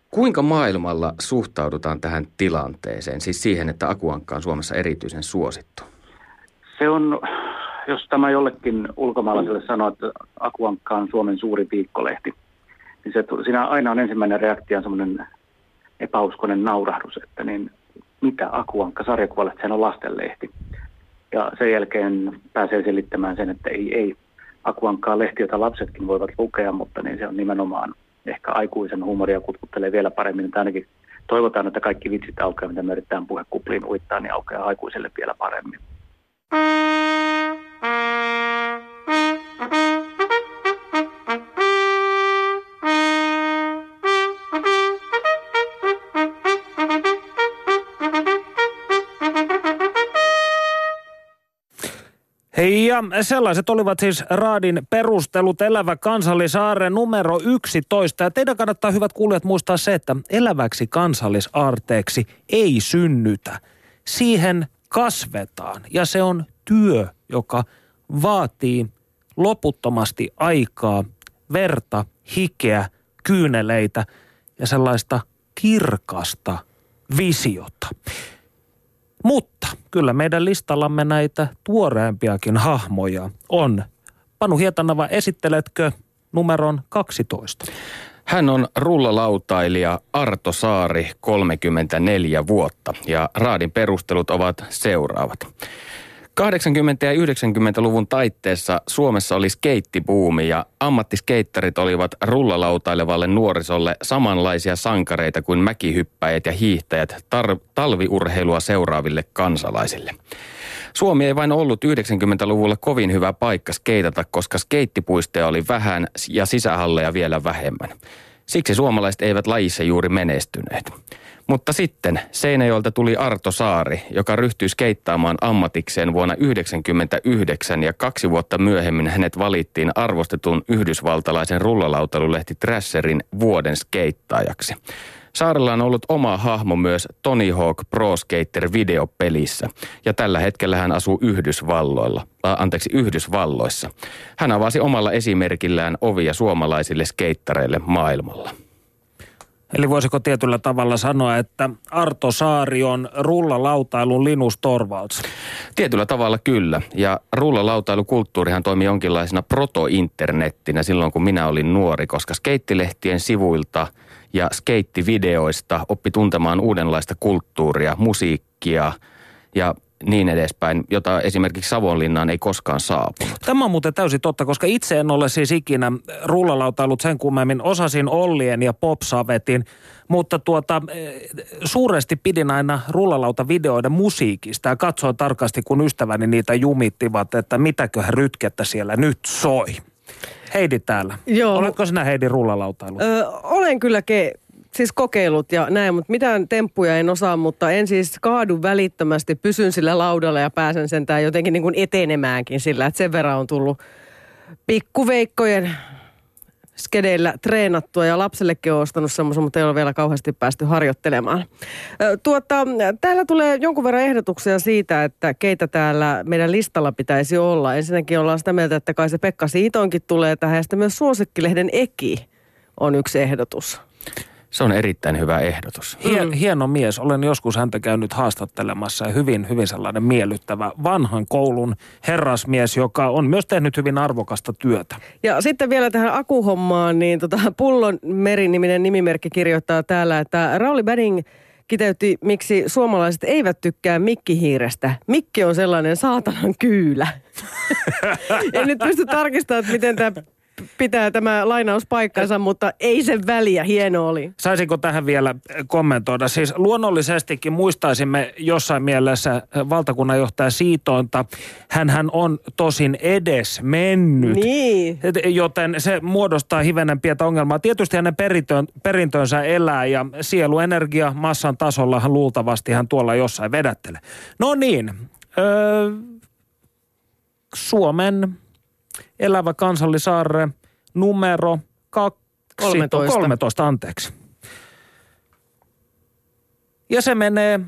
Kuinka maailmalla suhtaudutaan tähän tilanteeseen, siis siihen, että akuankka on Suomessa erityisen suosittu? Se on, jos tämä jollekin ulkomaalaiselle sanoo, että akuankka on Suomen suuri viikkolehti, niin se, siinä aina on ensimmäinen reaktio semmoinen epäuskonen naurahdus, että niin mitä akuankka sarjakuvalehti, sehän on lastenlehti. Ja sen jälkeen pääsee selittämään sen, että ei, ei akuankkaa lehti, jota lapsetkin voivat lukea, mutta niin se on nimenomaan ehkä aikuisen huumoria kutkuttelee vielä paremmin. Että ainakin toivotaan, että kaikki vitsit aukeaa, mitä me yritetään puhekupliin uittaa, niin aukeaa aikuiselle vielä paremmin. Ja sellaiset olivat siis Raadin perustelut Elävä kansallisaare numero 11. Ja teidän kannattaa hyvät kuulijat muistaa se, että eläväksi kansallisaarteeksi ei synnytä. Siihen kasvetaan ja se on työ, joka vaatii loputtomasti aikaa, verta, hikeä, kyyneleitä ja sellaista kirkasta visiota. Mutta kyllä meidän listallamme näitä tuoreempiakin hahmoja on. Panu Hietanava, esitteletkö numeron 12? Hän on rullalautailija Arto Saari, 34 vuotta, ja Raadin perustelut ovat seuraavat. 80- ja 90-luvun taitteessa Suomessa oli skeittibuumi ja ammattiskeittarit olivat rullalautailevalle nuorisolle samanlaisia sankareita kuin mäkihyppäjät ja hiihtäjät tar- talviurheilua seuraaville kansalaisille. Suomi ei vain ollut 90-luvulla kovin hyvä paikka skeitata, koska skeittipuistoja oli vähän ja sisähalleja vielä vähemmän. Siksi suomalaiset eivät lajissa juuri menestyneet. Mutta sitten Seinäjoelta tuli Arto Saari, joka ryhtyi skeittaamaan ammatikseen vuonna 1999 ja kaksi vuotta myöhemmin hänet valittiin arvostetun yhdysvaltalaisen rullalautailulehti Trasherin vuoden skeittaajaksi. Saarella on ollut oma hahmo myös Tony Hawk Pro Skater videopelissä ja tällä hetkellä hän asuu Yhdysvalloilla, äh, anteeksi Yhdysvalloissa. Hän avasi omalla esimerkillään ovia suomalaisille skeittareille maailmalla. Eli voisiko tietyllä tavalla sanoa, että Arto Saari on rullalautailun Linus Torvalds? Tietyllä tavalla kyllä. Ja rullalautailukulttuurihan toimi jonkinlaisena proto-internettinä silloin, kun minä olin nuori, koska skeittilehtien sivuilta ja skeittivideoista oppi tuntemaan uudenlaista kulttuuria, musiikkia ja niin edespäin, jota esimerkiksi Savonlinnaan ei koskaan saapunut. Tämä on muuten täysin totta, koska itse en ole siis ikinä rullalautailut sen kummemmin. Osasin Ollien ja Popsavetin, mutta tuota, eh, suuresti pidin aina rullalautavideoiden musiikista ja katsoin tarkasti, kun ystäväni niitä jumittivat, että mitäköhän rytkettä siellä nyt soi. Heidi täällä. Joo. Oletko sinä Heidi rullalautailu? Ö, olen kyllä ke, siis kokeillut ja näin, mutta mitään temppuja en osaa, mutta en siis kaadu välittömästi, pysyn sillä laudalla ja pääsen sentään jotenkin niin kuin etenemäänkin sillä, että sen verran on tullut pikkuveikkojen skedeillä treenattua ja lapsellekin on ostanut semmoisen, mutta ei ole vielä kauheasti päästy harjoittelemaan. Tuota, täällä tulee jonkun verran ehdotuksia siitä, että keitä täällä meidän listalla pitäisi olla. Ensinnäkin ollaan sitä mieltä, että kai se Pekka Siitonkin tulee tähän ja sitten myös Suosikkilehden Eki on yksi ehdotus. Se on erittäin hyvä ehdotus. Hien, Hieno mies. Olen joskus häntä käynyt haastattelemassa ja hyvin, hyvin sellainen miellyttävä vanhan koulun herrasmies, joka on myös tehnyt hyvin arvokasta työtä. Ja sitten vielä tähän akuhommaan, niin tota, Pullon Meri-niminen nimimerkki kirjoittaa täällä, että Rauli Badding kiteytti, miksi suomalaiset eivät tykkää mikkihiirestä. Mikki on sellainen saatanan kyylä. en nyt pysty tarkistamaan, että miten tämä pitää tämä lainaus paikkansa, mutta ei se väliä, hieno oli. Saisinko tähän vielä kommentoida? Siis luonnollisestikin muistaisimme jossain mielessä valtakunnanjohtaja Siitointa. Hänhän on tosin edes mennyt. Niin. Joten se muodostaa hivenen pientä ongelmaa. Tietysti hänen perintö, perintönsä elää ja sieluenergia massan tasolla hän luultavasti hän tuolla jossain vedättelee. No niin, öö, Suomen elävä kansallisaarre numero 13. 13, anteeksi. Ja se menee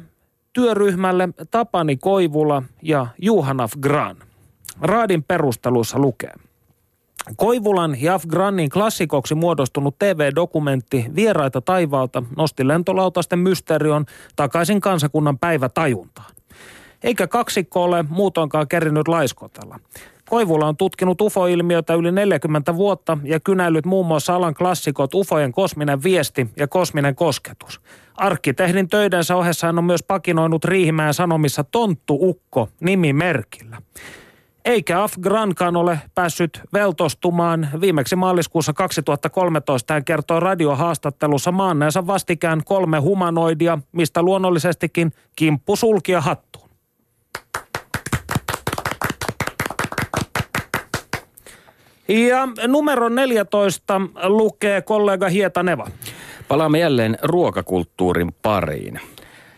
työryhmälle Tapani Koivula ja Juhanaf Gran. Raadin perusteluissa lukee. Koivulan ja Afgranin klassikoksi muodostunut TV-dokumentti Vieraita taivaalta nosti lentolautasten mysterion takaisin kansakunnan päivätajuntaan. Eikä kaksikko ole muutoinkaan kerinyt laiskotella. Koivula on tutkinut UFO-ilmiötä yli 40 vuotta ja kynäillyt muun muassa alan klassikot UFOjen kosminen viesti ja kosminen kosketus. Arkkitehdin töidensä ohessa hän on myös pakinoinut Riihimäen Sanomissa Tonttu Ukko nimimerkillä. Eikä Afgrankaan ole päässyt veltostumaan. Viimeksi maaliskuussa 2013 hän kertoo radiohaastattelussa maanneensa vastikään kolme humanoidia, mistä luonnollisestikin kimppu sulkia hattuun. Ja numero 14 lukee kollega Hietaneva. Palaamme jälleen ruokakulttuurin pariin.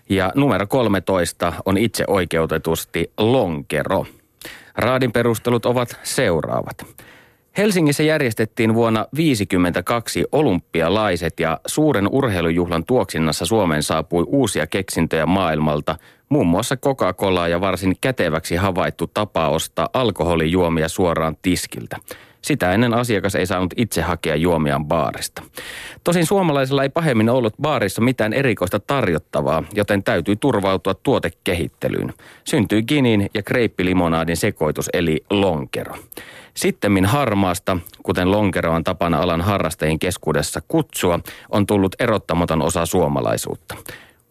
Ja numero 13 on itse oikeutetusti lonkero. Raadin perustelut ovat seuraavat. Helsingissä järjestettiin vuonna 1952 olympialaiset ja suuren urheilujuhlan tuoksinnassa Suomeen saapui uusia keksintöjä maailmalta, muun muassa Coca-Cola ja varsin käteväksi havaittu tapa ostaa alkoholijuomia suoraan tiskiltä. Sitä ennen asiakas ei saanut itse hakea juomiaan baarista. Tosin suomalaisilla ei pahemmin ollut baarissa mitään erikoista tarjottavaa, joten täytyy turvautua tuotekehittelyyn. Syntyi ginin ja kreippilimonaadin sekoitus eli lonkero. Sittemmin harmaasta, kuten lonkero on tapana alan harrastajien keskuudessa kutsua, on tullut erottamaton osa suomalaisuutta.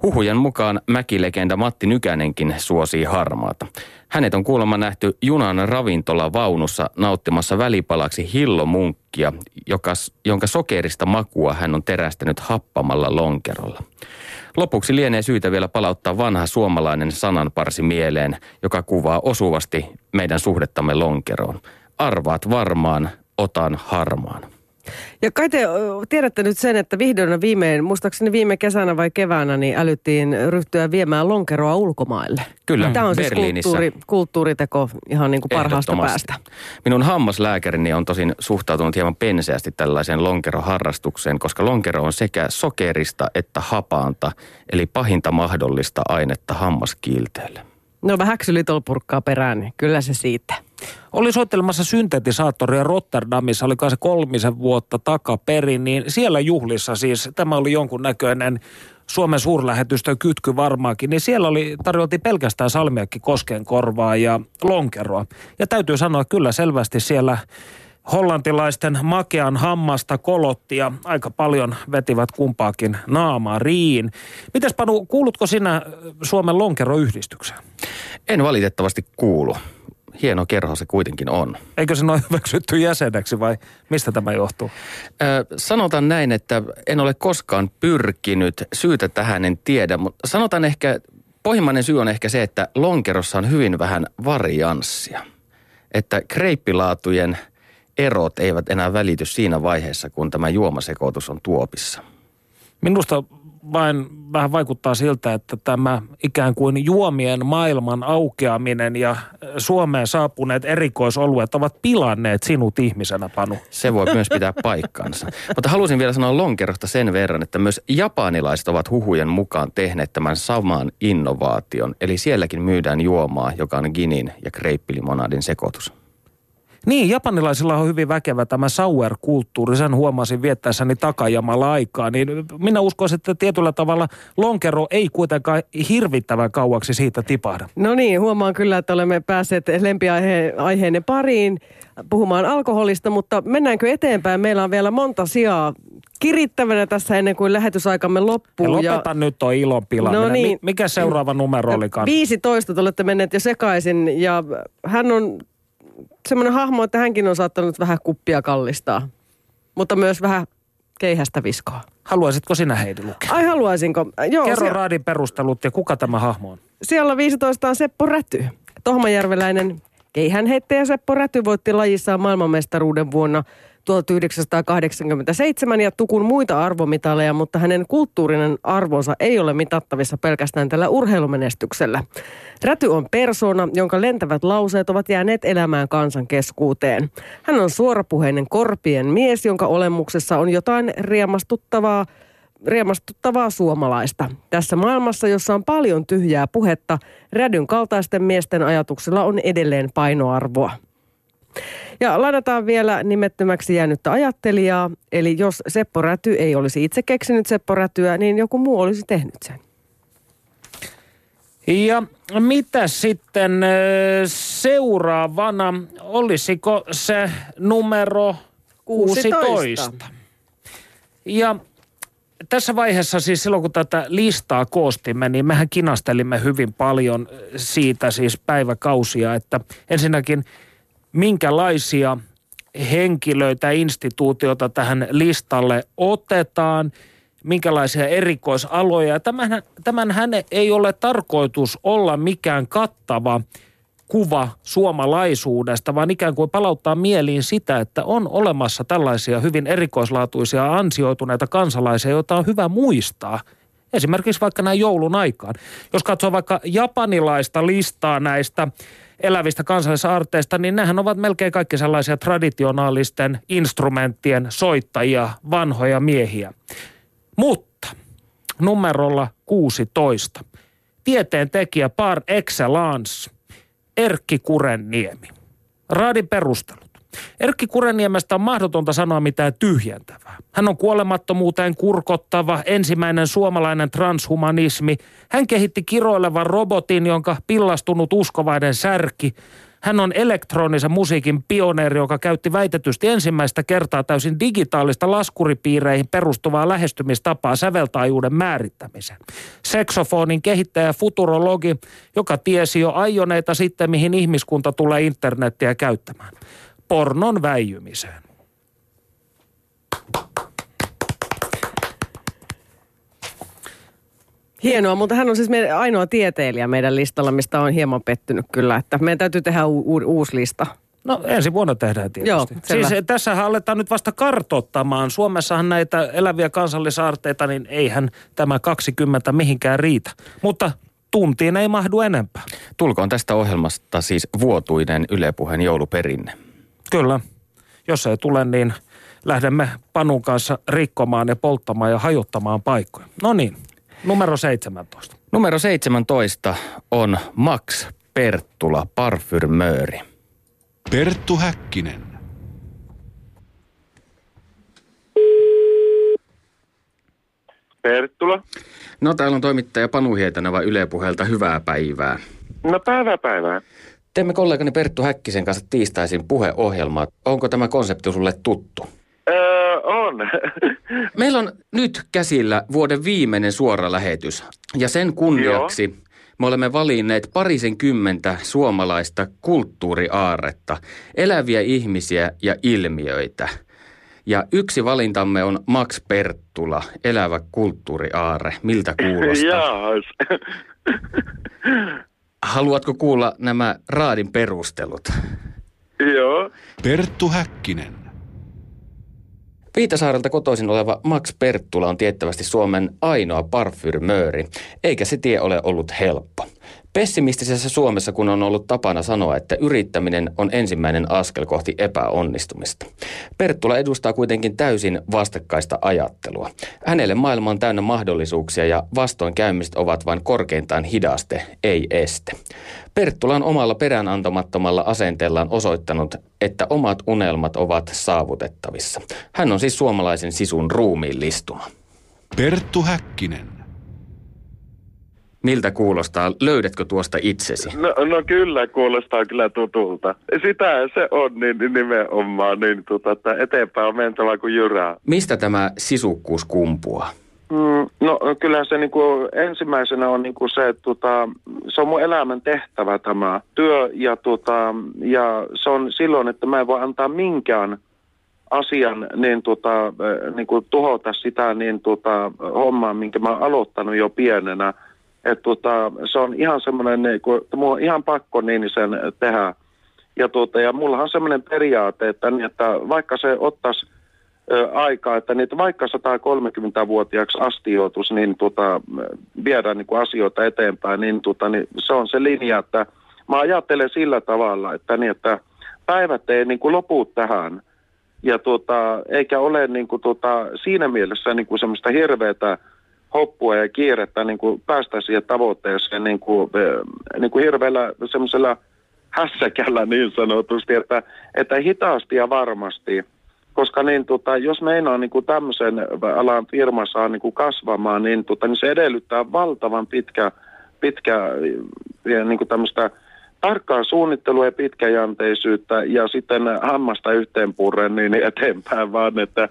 Huhujen mukaan mäkilegenda Matti Nykänenkin suosii harmaata. Hänet on kuulemma nähty junan ravintola vaunussa nauttimassa välipalaksi hillomunkkia, joka, jonka sokerista makua hän on terästänyt happamalla lonkerolla. Lopuksi lienee syytä vielä palauttaa vanha suomalainen sananparsi mieleen, joka kuvaa osuvasti meidän suhdettamme lonkeroon. Arvaat varmaan, otan harmaan. Ja kai te tiedätte nyt sen, että vihdoin ja viimein, muistaakseni viime kesänä vai keväänä, niin älyttiin ryhtyä viemään lonkeroa ulkomaille. Kyllä, Tämä on siis kulttuuri, kulttuuriteko ihan niin kuin parhaasta päästä. Minun hammaslääkärini on tosin suhtautunut hieman penseästi tällaiseen lonkeroharrastukseen, koska lonkero on sekä sokerista että hapaanta, eli pahinta mahdollista ainetta hammaskiilteelle. No vähän ksylitolpurkkaa perään, niin kyllä se siitä. Oli soittelemassa syntetisaattoria Rotterdamissa, oli se kolmisen vuotta takaperin, niin siellä juhlissa siis, tämä oli jonkun näköinen Suomen suurlähetystön kytky varmaankin, niin siellä oli, tarjoltiin pelkästään salmiakki kosken korvaa ja lonkeroa. Ja täytyy sanoa, kyllä selvästi siellä hollantilaisten makean hammasta kolotti ja aika paljon vetivät kumpaakin naamaa riin. Mites Panu, kuulutko sinä Suomen lonkeroyhdistykseen? En valitettavasti kuulu. Hieno kerho se kuitenkin on. Eikö se ole hyväksytty jäseneksi vai mistä tämä johtuu? Ö, sanotaan näin, että en ole koskaan pyrkinyt. Syytä tähän en tiedä, mutta sanotaan ehkä, pohjimmainen syy on ehkä se, että lonkerossa on hyvin vähän varianssia. Että kreippilaatujen erot eivät enää välity siinä vaiheessa, kun tämä juomasekoitus on tuopissa. Minusta vain vähän vaikuttaa siltä, että tämä ikään kuin juomien maailman aukeaminen ja Suomeen saapuneet erikoisoluet ovat pilanneet sinut ihmisenä, Panu. Se voi myös pitää paikkansa. Mutta halusin vielä sanoa lonkerosta sen verran, että myös japanilaiset ovat huhujen mukaan tehneet tämän saman innovaation. Eli sielläkin myydään juomaa, joka on ginin ja kreippilimonadin sekoitus. Niin, japanilaisilla on hyvin väkevä tämä sour-kulttuuri. Sen huomasin viettäessäni takajamalla aikaa. Niin minä uskoisin, että tietyllä tavalla lonkero ei kuitenkaan hirvittävän kauaksi siitä tipahda. No niin, huomaan kyllä, että olemme päässeet lempiaiheenne pariin puhumaan alkoholista, mutta mennäänkö eteenpäin? Meillä on vielä monta sijaa kirittävänä tässä ennen kuin lähetysaikamme loppuu. Ja lopeta nyt tuo ilon pilaaminen. No niin. Mi- Mikä seuraava numero olikaan? 15 te olette menneet jo sekaisin ja hän on semmoinen hahmo, että hänkin on saattanut vähän kuppia kallistaa, mutta myös vähän keihästä viskoa. Haluaisitko sinä Heidi lukea? Ai haluaisinko? Joo, Kerro siellä, raadin perustelut ja kuka tämä hahmo on? siellä 15 on Seppo Räty. Tohmajärveläinen keihänheittäjä Seppo Räty voitti lajissaan maailmanmestaruuden vuonna 1987 ja tukun muita arvomitaleja, mutta hänen kulttuurinen arvonsa ei ole mitattavissa pelkästään tällä urheilumenestyksellä. Räty on persona, jonka lentävät lauseet ovat jääneet elämään kansan keskuuteen. Hän on suorapuheinen korpien mies, jonka olemuksessa on jotain riemastuttavaa, riemastuttavaa suomalaista. Tässä maailmassa, jossa on paljon tyhjää puhetta, rädyn kaltaisten miesten ajatuksilla on edelleen painoarvoa. Ja lainataan vielä nimettömäksi jäänyttä ajattelijaa, eli jos Seppo Räty ei olisi itse keksinyt Seppo Rätyä, niin joku muu olisi tehnyt sen. Ja mitä sitten seuraavana, olisiko se numero 16? 16. Ja tässä vaiheessa siis silloin, kun tätä listaa koostimme, niin mehän kinastelimme hyvin paljon siitä siis päiväkausia, että ensinnäkin minkälaisia henkilöitä, instituutioita tähän listalle otetaan, minkälaisia erikoisaloja. Ja Tämän, tämän ei ole tarkoitus olla mikään kattava kuva suomalaisuudesta, vaan ikään kuin palauttaa mieliin sitä, että on olemassa tällaisia hyvin erikoislaatuisia ansioituneita kansalaisia, joita on hyvä muistaa. Esimerkiksi vaikka näin joulun aikaan. Jos katsoo vaikka japanilaista listaa näistä elävistä kansallisaarteista, niin nehän ovat melkein kaikki sellaisia traditionaalisten instrumenttien soittajia, vanhoja miehiä. Mutta numerolla 16. Tieteen tekijä par excellence, Erkki Kurenniemi. Raadin perustelut. Erkki Kurenniemestä on mahdotonta sanoa mitään tyhjentävää. Hän on kuolemattomuuteen kurkottava, ensimmäinen suomalainen transhumanismi. Hän kehitti kiroilevan robotin, jonka pillastunut uskovainen särki. Hän on elektronisen musiikin pioneeri, joka käytti väitetysti ensimmäistä kertaa täysin digitaalista laskuripiireihin perustuvaa lähestymistapaa säveltaajuuden määrittämiseen. Seksofonin kehittäjä futurologi, joka tiesi jo aioneita sitten, mihin ihmiskunta tulee internettiä käyttämään. Pornon väijymiseen. Hienoa, mutta hän on siis meidän ainoa tieteilijä meidän listalla, mistä on hieman pettynyt kyllä, että meidän täytyy tehdä u- u- uusi lista. No ensi vuonna tehdään tietysti. Joo, selvä. siis tässä aletaan nyt vasta kartottamaan. Suomessahan näitä eläviä kansallisaarteita, niin eihän tämä 20 mihinkään riitä. Mutta tuntiin ei mahdu enempää. Tulkoon tästä ohjelmasta siis vuotuinen Yle Puheen jouluperinne. Kyllä. Jos ei tule, niin lähdemme Panun kanssa rikkomaan ja polttamaan ja hajottamaan paikkoja. No niin, numero 17. Numero 17 on Max Perttula, parfyrmööri. Perttu Häkkinen. Perttula. No täällä on toimittaja Panu Hietaneva Yle Puheelta. Hyvää päivää. No päivää päivää. Teemme kollegani Perttu Häkkisen kanssa tiistaisin puheohjelmaa. Onko tämä konsepti sulle tuttu? Öö, on. Meillä on nyt käsillä vuoden viimeinen suora lähetys. Ja sen kunniaksi me olemme valinneet parisen kymmentä suomalaista kulttuuriaaretta, eläviä ihmisiä ja ilmiöitä. Ja yksi valintamme on Max Perttula, elävä kulttuuriaare. Miltä kuulostaa? Jaas. Haluatko kuulla nämä raadin perustelut? Joo. Perttu Häkkinen. Viitasaarelta kotoisin oleva Max Perttula on tiettävästi Suomen ainoa parfyrmööri, eikä se tie ole ollut helppo. Pessimistisessä Suomessa, kun on ollut tapana sanoa, että yrittäminen on ensimmäinen askel kohti epäonnistumista. Perttula edustaa kuitenkin täysin vastakkaista ajattelua. Hänelle maailma on täynnä mahdollisuuksia ja vastoinkäymiset ovat vain korkeintaan hidaste, ei este. Perttula on omalla peräänantamattomalla asenteellaan osoittanut, että omat unelmat ovat saavutettavissa. Hän on siis suomalaisen sisun ruumiin listuma. Perttu Häkkinen. Miltä kuulostaa? Löydätkö tuosta itsesi? No, no kyllä, kuulostaa kyllä tutulta. Sitä se on niin, niin nimenomaan, niin tota, että eteenpäin on mentävä kuin jyrää. Mistä tämä sisukkuus kumpuaa? Mm, no kyllä se niin kuin, ensimmäisenä on niin kuin se, että tota, se on mun elämän tehtävä tämä työ ja, tota, ja se on silloin, että mä en voi antaa minkään asian niin, tota, eh, niin kuin tuhota sitä niin, tota, hommaa, minkä mä oon aloittanut jo pienenä. Et, tota, se on ihan semmoinen, niin kuin, että mulla on ihan pakko niin sen tehdä. Ja, tota, ja mulla on semmoinen periaate, että, niin, että vaikka se ottaisi aikaa, että niitä vaikka 130-vuotiaaksi asti joutuisi niin tota, viedä niin kuin asioita eteenpäin, niin, tota, niin se on se linja, että mä ajattelen sillä tavalla, että, niin, että päivät ei niin kuin lopu tähän. Ja tota, eikä ole niin kuin, tota, siinä mielessä niin kuin semmoista hirveätä hoppua ja kiirettä niin kuin päästä siihen tavoitteeseen niin kuin, niin kuin hirveällä semmoisella hässäkällä niin sanotusti, että, että hitaasti ja varmasti. Koska niin, tota, jos meinaa niin tämmöisen alan firma saa niin kasvamaan, niin, tota, niin se edellyttää valtavan pitkä, pitkä niin tämmöistä tarkkaa suunnittelua ja pitkäjänteisyyttä ja sitten hammasta yhteen purren niin eteenpäin vaan, että,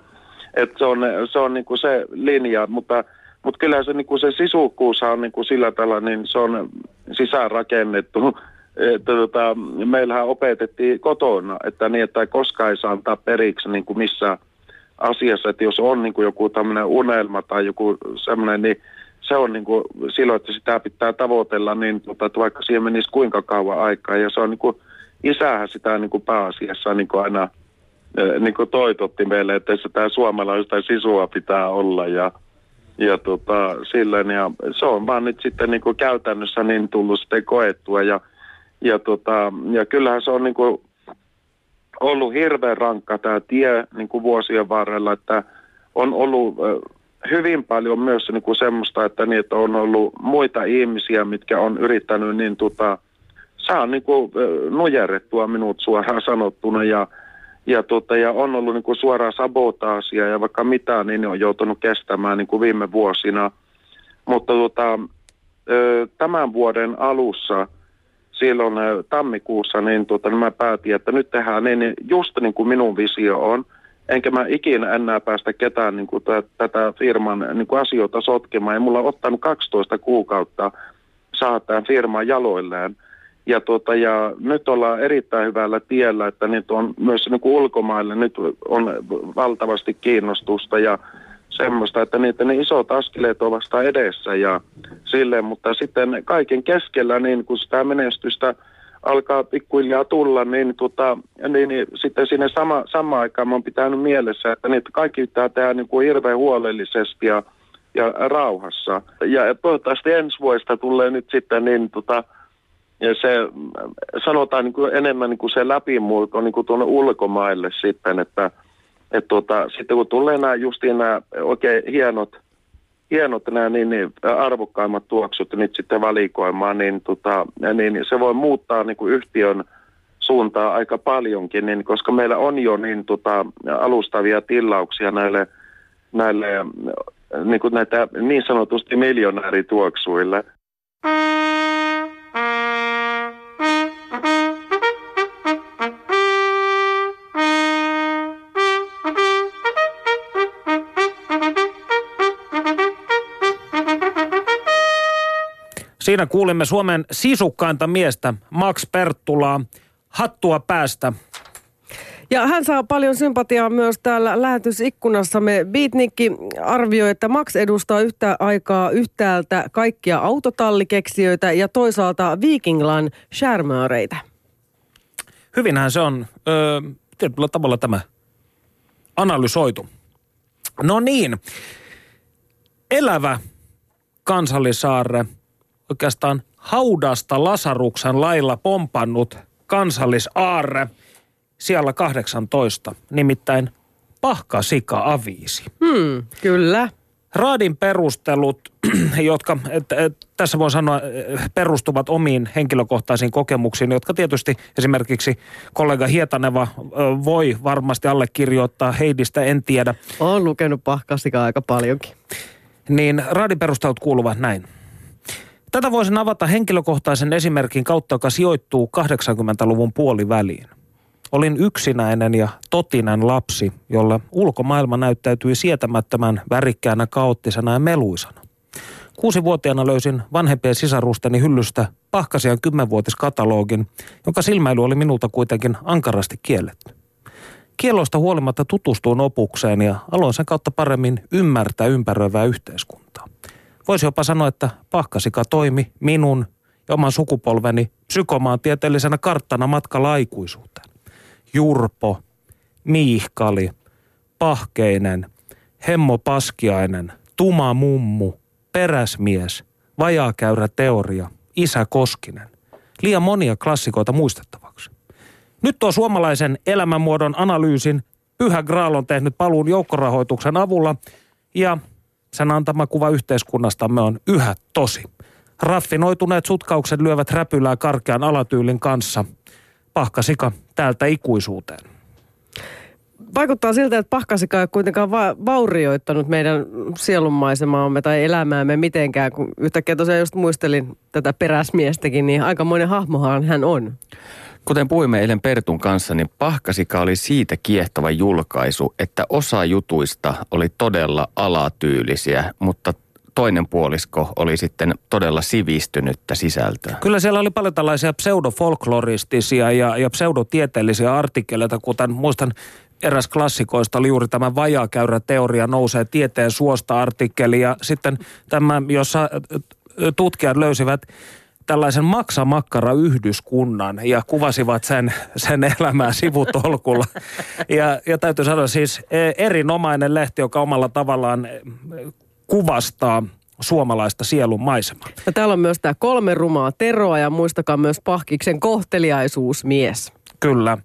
että se on, se, on niin se linja, mutta, mutta kyllä se, niin se sisukkuus on niin sillä tavalla, niin se on sisäänrakennettu. Että, tota, meillähän opetettiin kotona, että niin, että koskaan ei saa antaa periksi niin kuin missä asiassa, että jos on niin kuin joku tämmöinen unelma tai joku semmoinen, niin se on niin kuin silloin, että sitä pitää tavoitella, niin tota, että vaikka siihen menisi kuinka kauan aikaa. Ja se on niin kuin, isähän sitä niin kuin pääasiassa niin kuin aina niin kuin toitotti meille, että sitä suomalaista sisua pitää olla. Ja, ja tota, silleen, ja se on vaan nyt sitten niin kuin käytännössä niin tullut sitten koettua. Ja, ja, tota, ja kyllähän se on niin kuin ollut hirveän rankka tämä tie niin kuin vuosien varrella, että on ollut hyvin paljon myös niin kuin semmoista, että niitä on ollut muita ihmisiä, mitkä on yrittänyt niin tota, saa niin kuin, nujerrettua minut suoraan sanottuna ja, ja, tota, ja on ollut niin kuin suoraa sabotaasia ja vaikka mitä, niin on joutunut kestämään niin kuin viime vuosina. Mutta tota, tämän vuoden alussa, silloin tammikuussa, niin, tota, niin mä päätin, että nyt tehdään niin, just niin kuin minun visio on – enkä mä ikinä enää päästä ketään niin kuin t- tätä firman niin kuin asioita sotkemaan. Ja mulla on ottanut 12 kuukautta saada tämän firman jaloilleen. Ja, tota, ja nyt ollaan erittäin hyvällä tiellä, että nyt on myös niin kuin ulkomaille nyt on valtavasti kiinnostusta ja semmoista, että niitä ne isot askeleet ovat vasta edessä ja silleen, mutta sitten kaiken keskellä niin kun sitä menestystä alkaa pikkuhiljaa tulla, niin, tota, niin, niin sitten sinne sama, sama aikaan oon pitänyt mielessä, että niitä kaikki pitää tehdä niin kuin hirveän huolellisesti ja, ja rauhassa. Ja toivottavasti ensi vuodesta tulee nyt sitten niin tota, ja se sanotaan niin kuin enemmän niin kuin se läpimurto niin kuin tuonne ulkomaille sitten, että et tota, sitten kun tulee nämä justiin nämä oikein hienot hienot nämä niin, niin arvokkaimmat tuoksut nyt sitten valikoimaan, niin, tota, niin se voi muuttaa niin kuin yhtiön suuntaa aika paljonkin, niin, koska meillä on jo niin tota, alustavia tilauksia näille, näille niin kuin näitä niin sanotusti miljonäärituoksuille. Siinä kuulimme Suomen sisukkainta miestä, Max Perttulaa, hattua päästä. Ja hän saa paljon sympatiaa myös täällä lähetysikkunassamme. Beatnikki arvioi, että Max edustaa yhtä aikaa yhtäältä kaikkia autotallikeksijöitä ja toisaalta Vikinglan charmööreitä. Hyvinhän se on öö, tietyllä tavalla tämä analysoitu. No niin, elävä kansallisaarre oikeastaan haudasta Lasaruksen lailla pompannut kansallisaarre siellä 18, nimittäin Pahkasika Aviisi. Hmm, kyllä. Raadin perustelut, jotka et, et, tässä voi sanoa perustuvat omiin henkilökohtaisiin kokemuksiin, jotka tietysti esimerkiksi kollega Hietaneva voi varmasti allekirjoittaa, Heidistä en tiedä. Olen lukenut Pahkasikaa aika paljonkin. Niin raadin perustelut kuuluvat näin. Tätä voisin avata henkilökohtaisen esimerkin kautta, joka sijoittuu 80-luvun puoliväliin. Olin yksinäinen ja totinen lapsi, jolle ulkomaailma näyttäytyi sietämättömän värikkäänä, kaoottisena ja meluisana. Kuusivuotiaana löysin vanhempien sisarusteni hyllystä pahkasian kymmenvuotiskatalogin, jonka silmäily oli minulta kuitenkin ankarasti kielletty. Kieloista huolimatta tutustuin opukseen ja aloin sen kautta paremmin ymmärtää ympäröivää yhteiskuntaa. Voisi jopa sanoa, että pahkasika toimi minun ja oman sukupolveni psykomaantieteellisenä karttana matkalla aikuisuuteen. Jurpo, Miihkali, Pahkeinen, Hemmo Paskiainen, Tuma Mummu, Peräsmies, Vajaakäyrä teoria, Isä Koskinen. Liian monia klassikoita muistettavaksi. Nyt tuo suomalaisen elämänmuodon analyysin Pyhä Graal on tehnyt paluun joukkorahoituksen avulla ja sen antama kuva yhteiskunnastamme on yhä tosi. Raffinoituneet sutkaukset lyövät räpylää karkean alatyylin kanssa. Pahkasika täältä ikuisuuteen. Vaikuttaa siltä, että pahkasika ei kuitenkaan va- vaurioittanut meidän sielunmaisemaamme tai elämäämme mitenkään. Kun yhtäkkiä tosiaan just muistelin tätä peräsmiestäkin, niin aikamoinen hahmohan hän on. Kuten puhuimme eilen Pertun kanssa, niin Pahkasika oli siitä kiehtova julkaisu, että osa jutuista oli todella alatyylisiä, mutta toinen puolisko oli sitten todella sivistynyttä sisältöä. Kyllä siellä oli paljon tällaisia pseudofolkloristisia ja, ja pseudotieteellisiä artikkeleita, kuten muistan eräs klassikoista oli juuri tämä vajaakäyrä teoria nousee tieteen suosta artikkeli ja sitten tämä, jossa tutkijat löysivät tällaisen maksamakkara-yhdyskunnan ja kuvasivat sen, sen elämää sivutolkulla. Ja, ja täytyy sanoa siis e, erinomainen lehti, joka omalla tavallaan e, kuvastaa suomalaista sielun maisemaa. Ja täällä on myös tämä kolme rumaa teroa ja muistakaa myös Pahkiksen kohteliaisuusmies. Kyllä.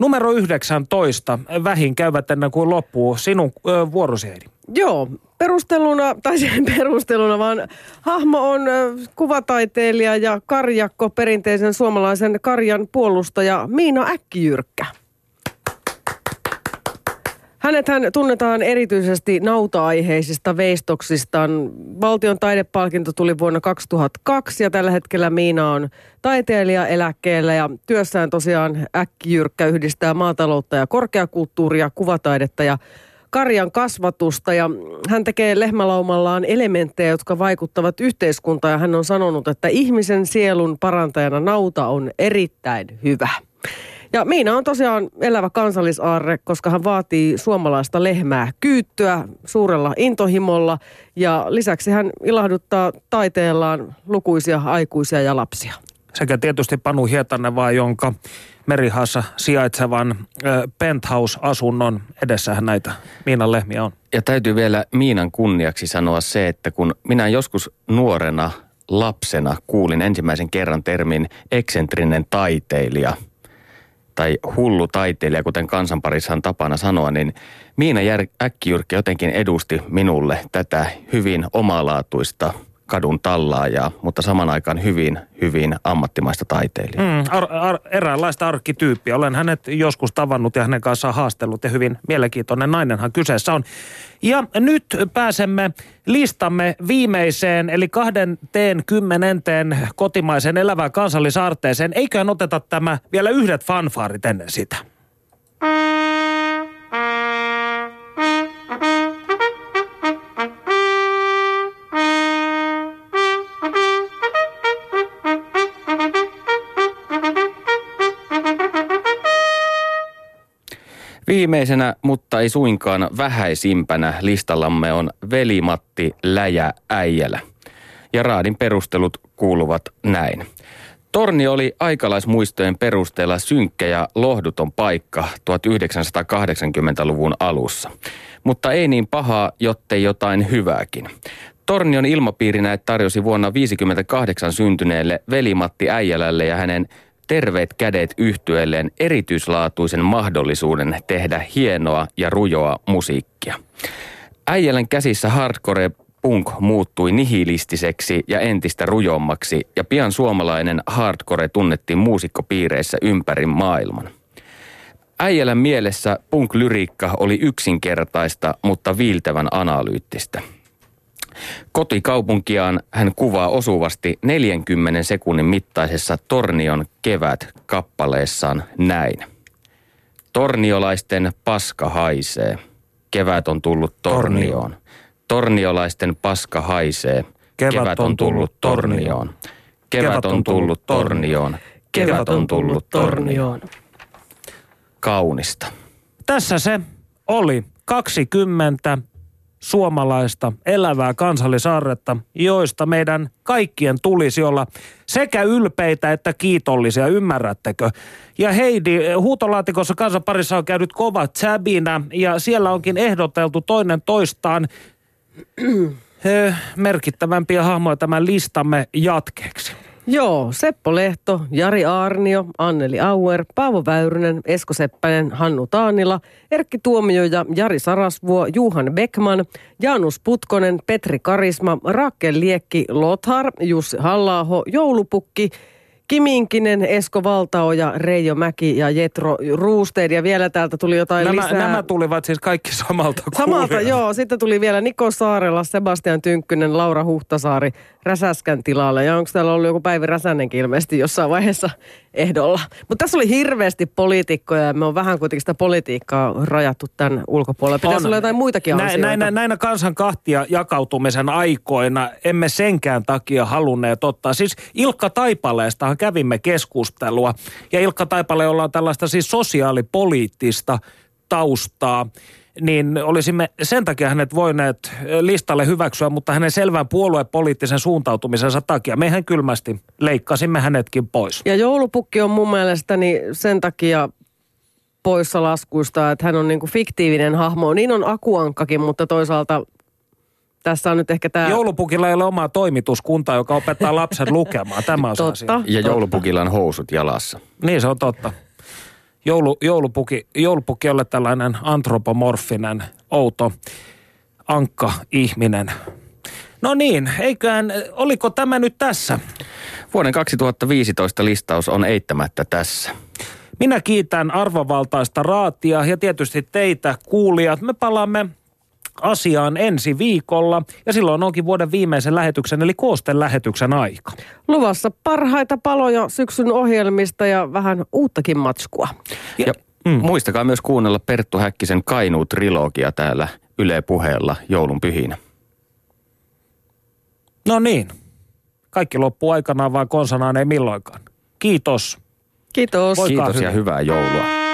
Numero 19. Vähin käyvät ennen kuin loppuu. Sinun ö, vuorosi, Heidi. Joo, perusteluna, tai sen perusteluna, vaan hahmo on kuvataiteilija ja karjakko, perinteisen suomalaisen karjan puolustaja Miina Äkkijyrkkä. Hänet hän tunnetaan erityisesti nauta-aiheisista veistoksistaan. Valtion taidepalkinto tuli vuonna 2002 ja tällä hetkellä Miina on taiteilija eläkkeellä ja työssään tosiaan äkkijyrkkä yhdistää maataloutta ja korkeakulttuuria, kuvataidetta ja karjan kasvatusta ja hän tekee lehmälaumallaan elementtejä, jotka vaikuttavat yhteiskuntaan ja hän on sanonut, että ihmisen sielun parantajana nauta on erittäin hyvä. Ja Miina on tosiaan elävä kansallisaarre, koska hän vaatii suomalaista lehmää kyyttyä suurella intohimolla. Ja lisäksi hän ilahduttaa taiteellaan lukuisia aikuisia ja lapsia. Sekä tietysti Panu Hietanen vaan, jonka Merihassa sijaitsevan ö, penthouse-asunnon edessähän näitä Miinan lehmiä on. Ja täytyy vielä Miinan kunniaksi sanoa se, että kun minä joskus nuorena lapsena kuulin ensimmäisen kerran termin eksentrinen taiteilija – tai hullu taiteilija, kuten kansanparissa on tapana sanoa, niin Miina Jär- Äkkijyrkki jotenkin edusti minulle tätä hyvin omalaatuista kadun tallaajaa, mutta saman aikaan hyvin, hyvin ammattimaista taiteilijaa. Mm, ar- ar- eräänlaista arkkityyppiä. Olen hänet joskus tavannut ja hänen kanssaan haastellut ja hyvin mielenkiintoinen nainenhan kyseessä on. Ja nyt pääsemme listamme viimeiseen, eli kahden teen kymmenenteen kotimaisen elävään kansallisaarteeseen. Eiköhän oteta tämä vielä yhdet fanfaarit ennen sitä. Viimeisenä, mutta ei suinkaan vähäisimpänä listallamme on Velimatti Läjä Äijälä. Ja raadin perustelut kuuluvat näin. Torni oli aikalaismuistojen perusteella synkkä ja lohduton paikka 1980-luvun alussa. Mutta ei niin pahaa, jottei jotain hyvääkin. Tornion ilmapiirinä tarjosi vuonna 1958 syntyneelle Velimatti Äijälälle ja hänen terveet kädet yhtyeelleen erityislaatuisen mahdollisuuden tehdä hienoa ja rujoa musiikkia. Äijälän käsissä hardcore punk muuttui nihilistiseksi ja entistä rujommaksi ja pian suomalainen hardcore tunnettiin muusikkopiireissä ympäri maailman. Äijälän mielessä punk-lyriikka oli yksinkertaista, mutta viiltävän analyyttistä – Kotikaupunkiaan hän kuvaa osuvasti 40 sekunnin mittaisessa Tornion kevät-kappaleessaan näin. Torniolaisten paska haisee. Kevät on tullut Tornioon. Torniolaisten paska haisee. Kevät on tullut Tornioon. Kevät on tullut Tornioon. Kevät on tullut Tornioon. Kaunista. Tässä se oli 20 suomalaista elävää kansallisaarretta, joista meidän kaikkien tulisi olla sekä ylpeitä että kiitollisia, ymmärrättekö? Ja Heidi, huutolaatikossa kansanparissa on käynyt kova tsäbinä ja siellä onkin ehdoteltu toinen toistaan ö, merkittävämpiä hahmoja tämän listamme jatkeeksi. Joo, Seppo Lehto, Jari Aarnio, Anneli Auer, Paavo Väyrynen, Esko Seppänen, Hannu Taanila, Erkki Tuomioja, Jari Sarasvuo, Juhan Beckman, Janus Putkonen, Petri Karisma, Raakel Liekki, Lothar, Jussi Hallaaho, Joulupukki, Kiminkinen, Esko Valtaoja, Reijo Mäki ja Jetro Ruusted. Ja vielä täältä tuli jotain Nämä, lisää. nämä tulivat siis kaikki samalta Samalta, kuulijalta. joo. Sitten tuli vielä Niko Saarela, Sebastian Tynkkynen, Laura Huhtasaari Räsäskän tilalle. Ja onko täällä ollut joku Päivi Räsänenkin ilmeisesti jossain vaiheessa ehdolla. Mutta tässä oli hirveästi poliitikkoja ja me on vähän kuitenkin sitä politiikkaa rajattu tämän ulkopuolella. Pitäisi On. olla jotain muitakin Nä, asioita. näinä, näinä kansan kahtia jakautumisen aikoina emme senkään takia halunneet ottaa. Siis Ilkka Taipaleestahan kävimme keskustelua. Ja Ilkka Taipale, on tällaista siis sosiaalipoliittista taustaa, niin olisimme sen takia hänet voineet listalle hyväksyä, mutta hänen selvän puoluepoliittisen suuntautumisensa takia mehän kylmästi leikkasimme hänetkin pois. Ja joulupukki on mun mielestäni sen takia poissa laskuista, että hän on niinku fiktiivinen hahmo. Niin on Akuankkakin, mutta toisaalta tässä on nyt ehkä tämä... Joulupukilla ei ole omaa toimituskuntaa, joka opettaa lapset lukemaan. Tämä on se asia. Totta. Ja joulupukilla on housut jalassa. Niin se on totta. Joulu, joulupukki, joulupukki on tällainen antropomorfinen, outo ankka-ihminen. No niin, eiköhän, oliko tämä nyt tässä? Vuoden 2015 listaus on eittämättä tässä. Minä kiitän arvovaltaista raatia ja tietysti teitä kuulijat. Me palaamme asiaan ensi viikolla ja silloin onkin vuoden viimeisen lähetyksen eli koosten lähetyksen aika. Luvassa parhaita paloja syksyn ohjelmista ja vähän uuttakin matskua. Ja mm. muistakaa myös kuunnella Perttu Häkkisen Kainuu-trilogia täällä Yle puheella joulun pyhinä. No niin, kaikki loppuu aikanaan vaan konsanaan ei milloinkaan. Kiitos. Kiitos. Voikaa Kiitos ja hyvin. hyvää joulua.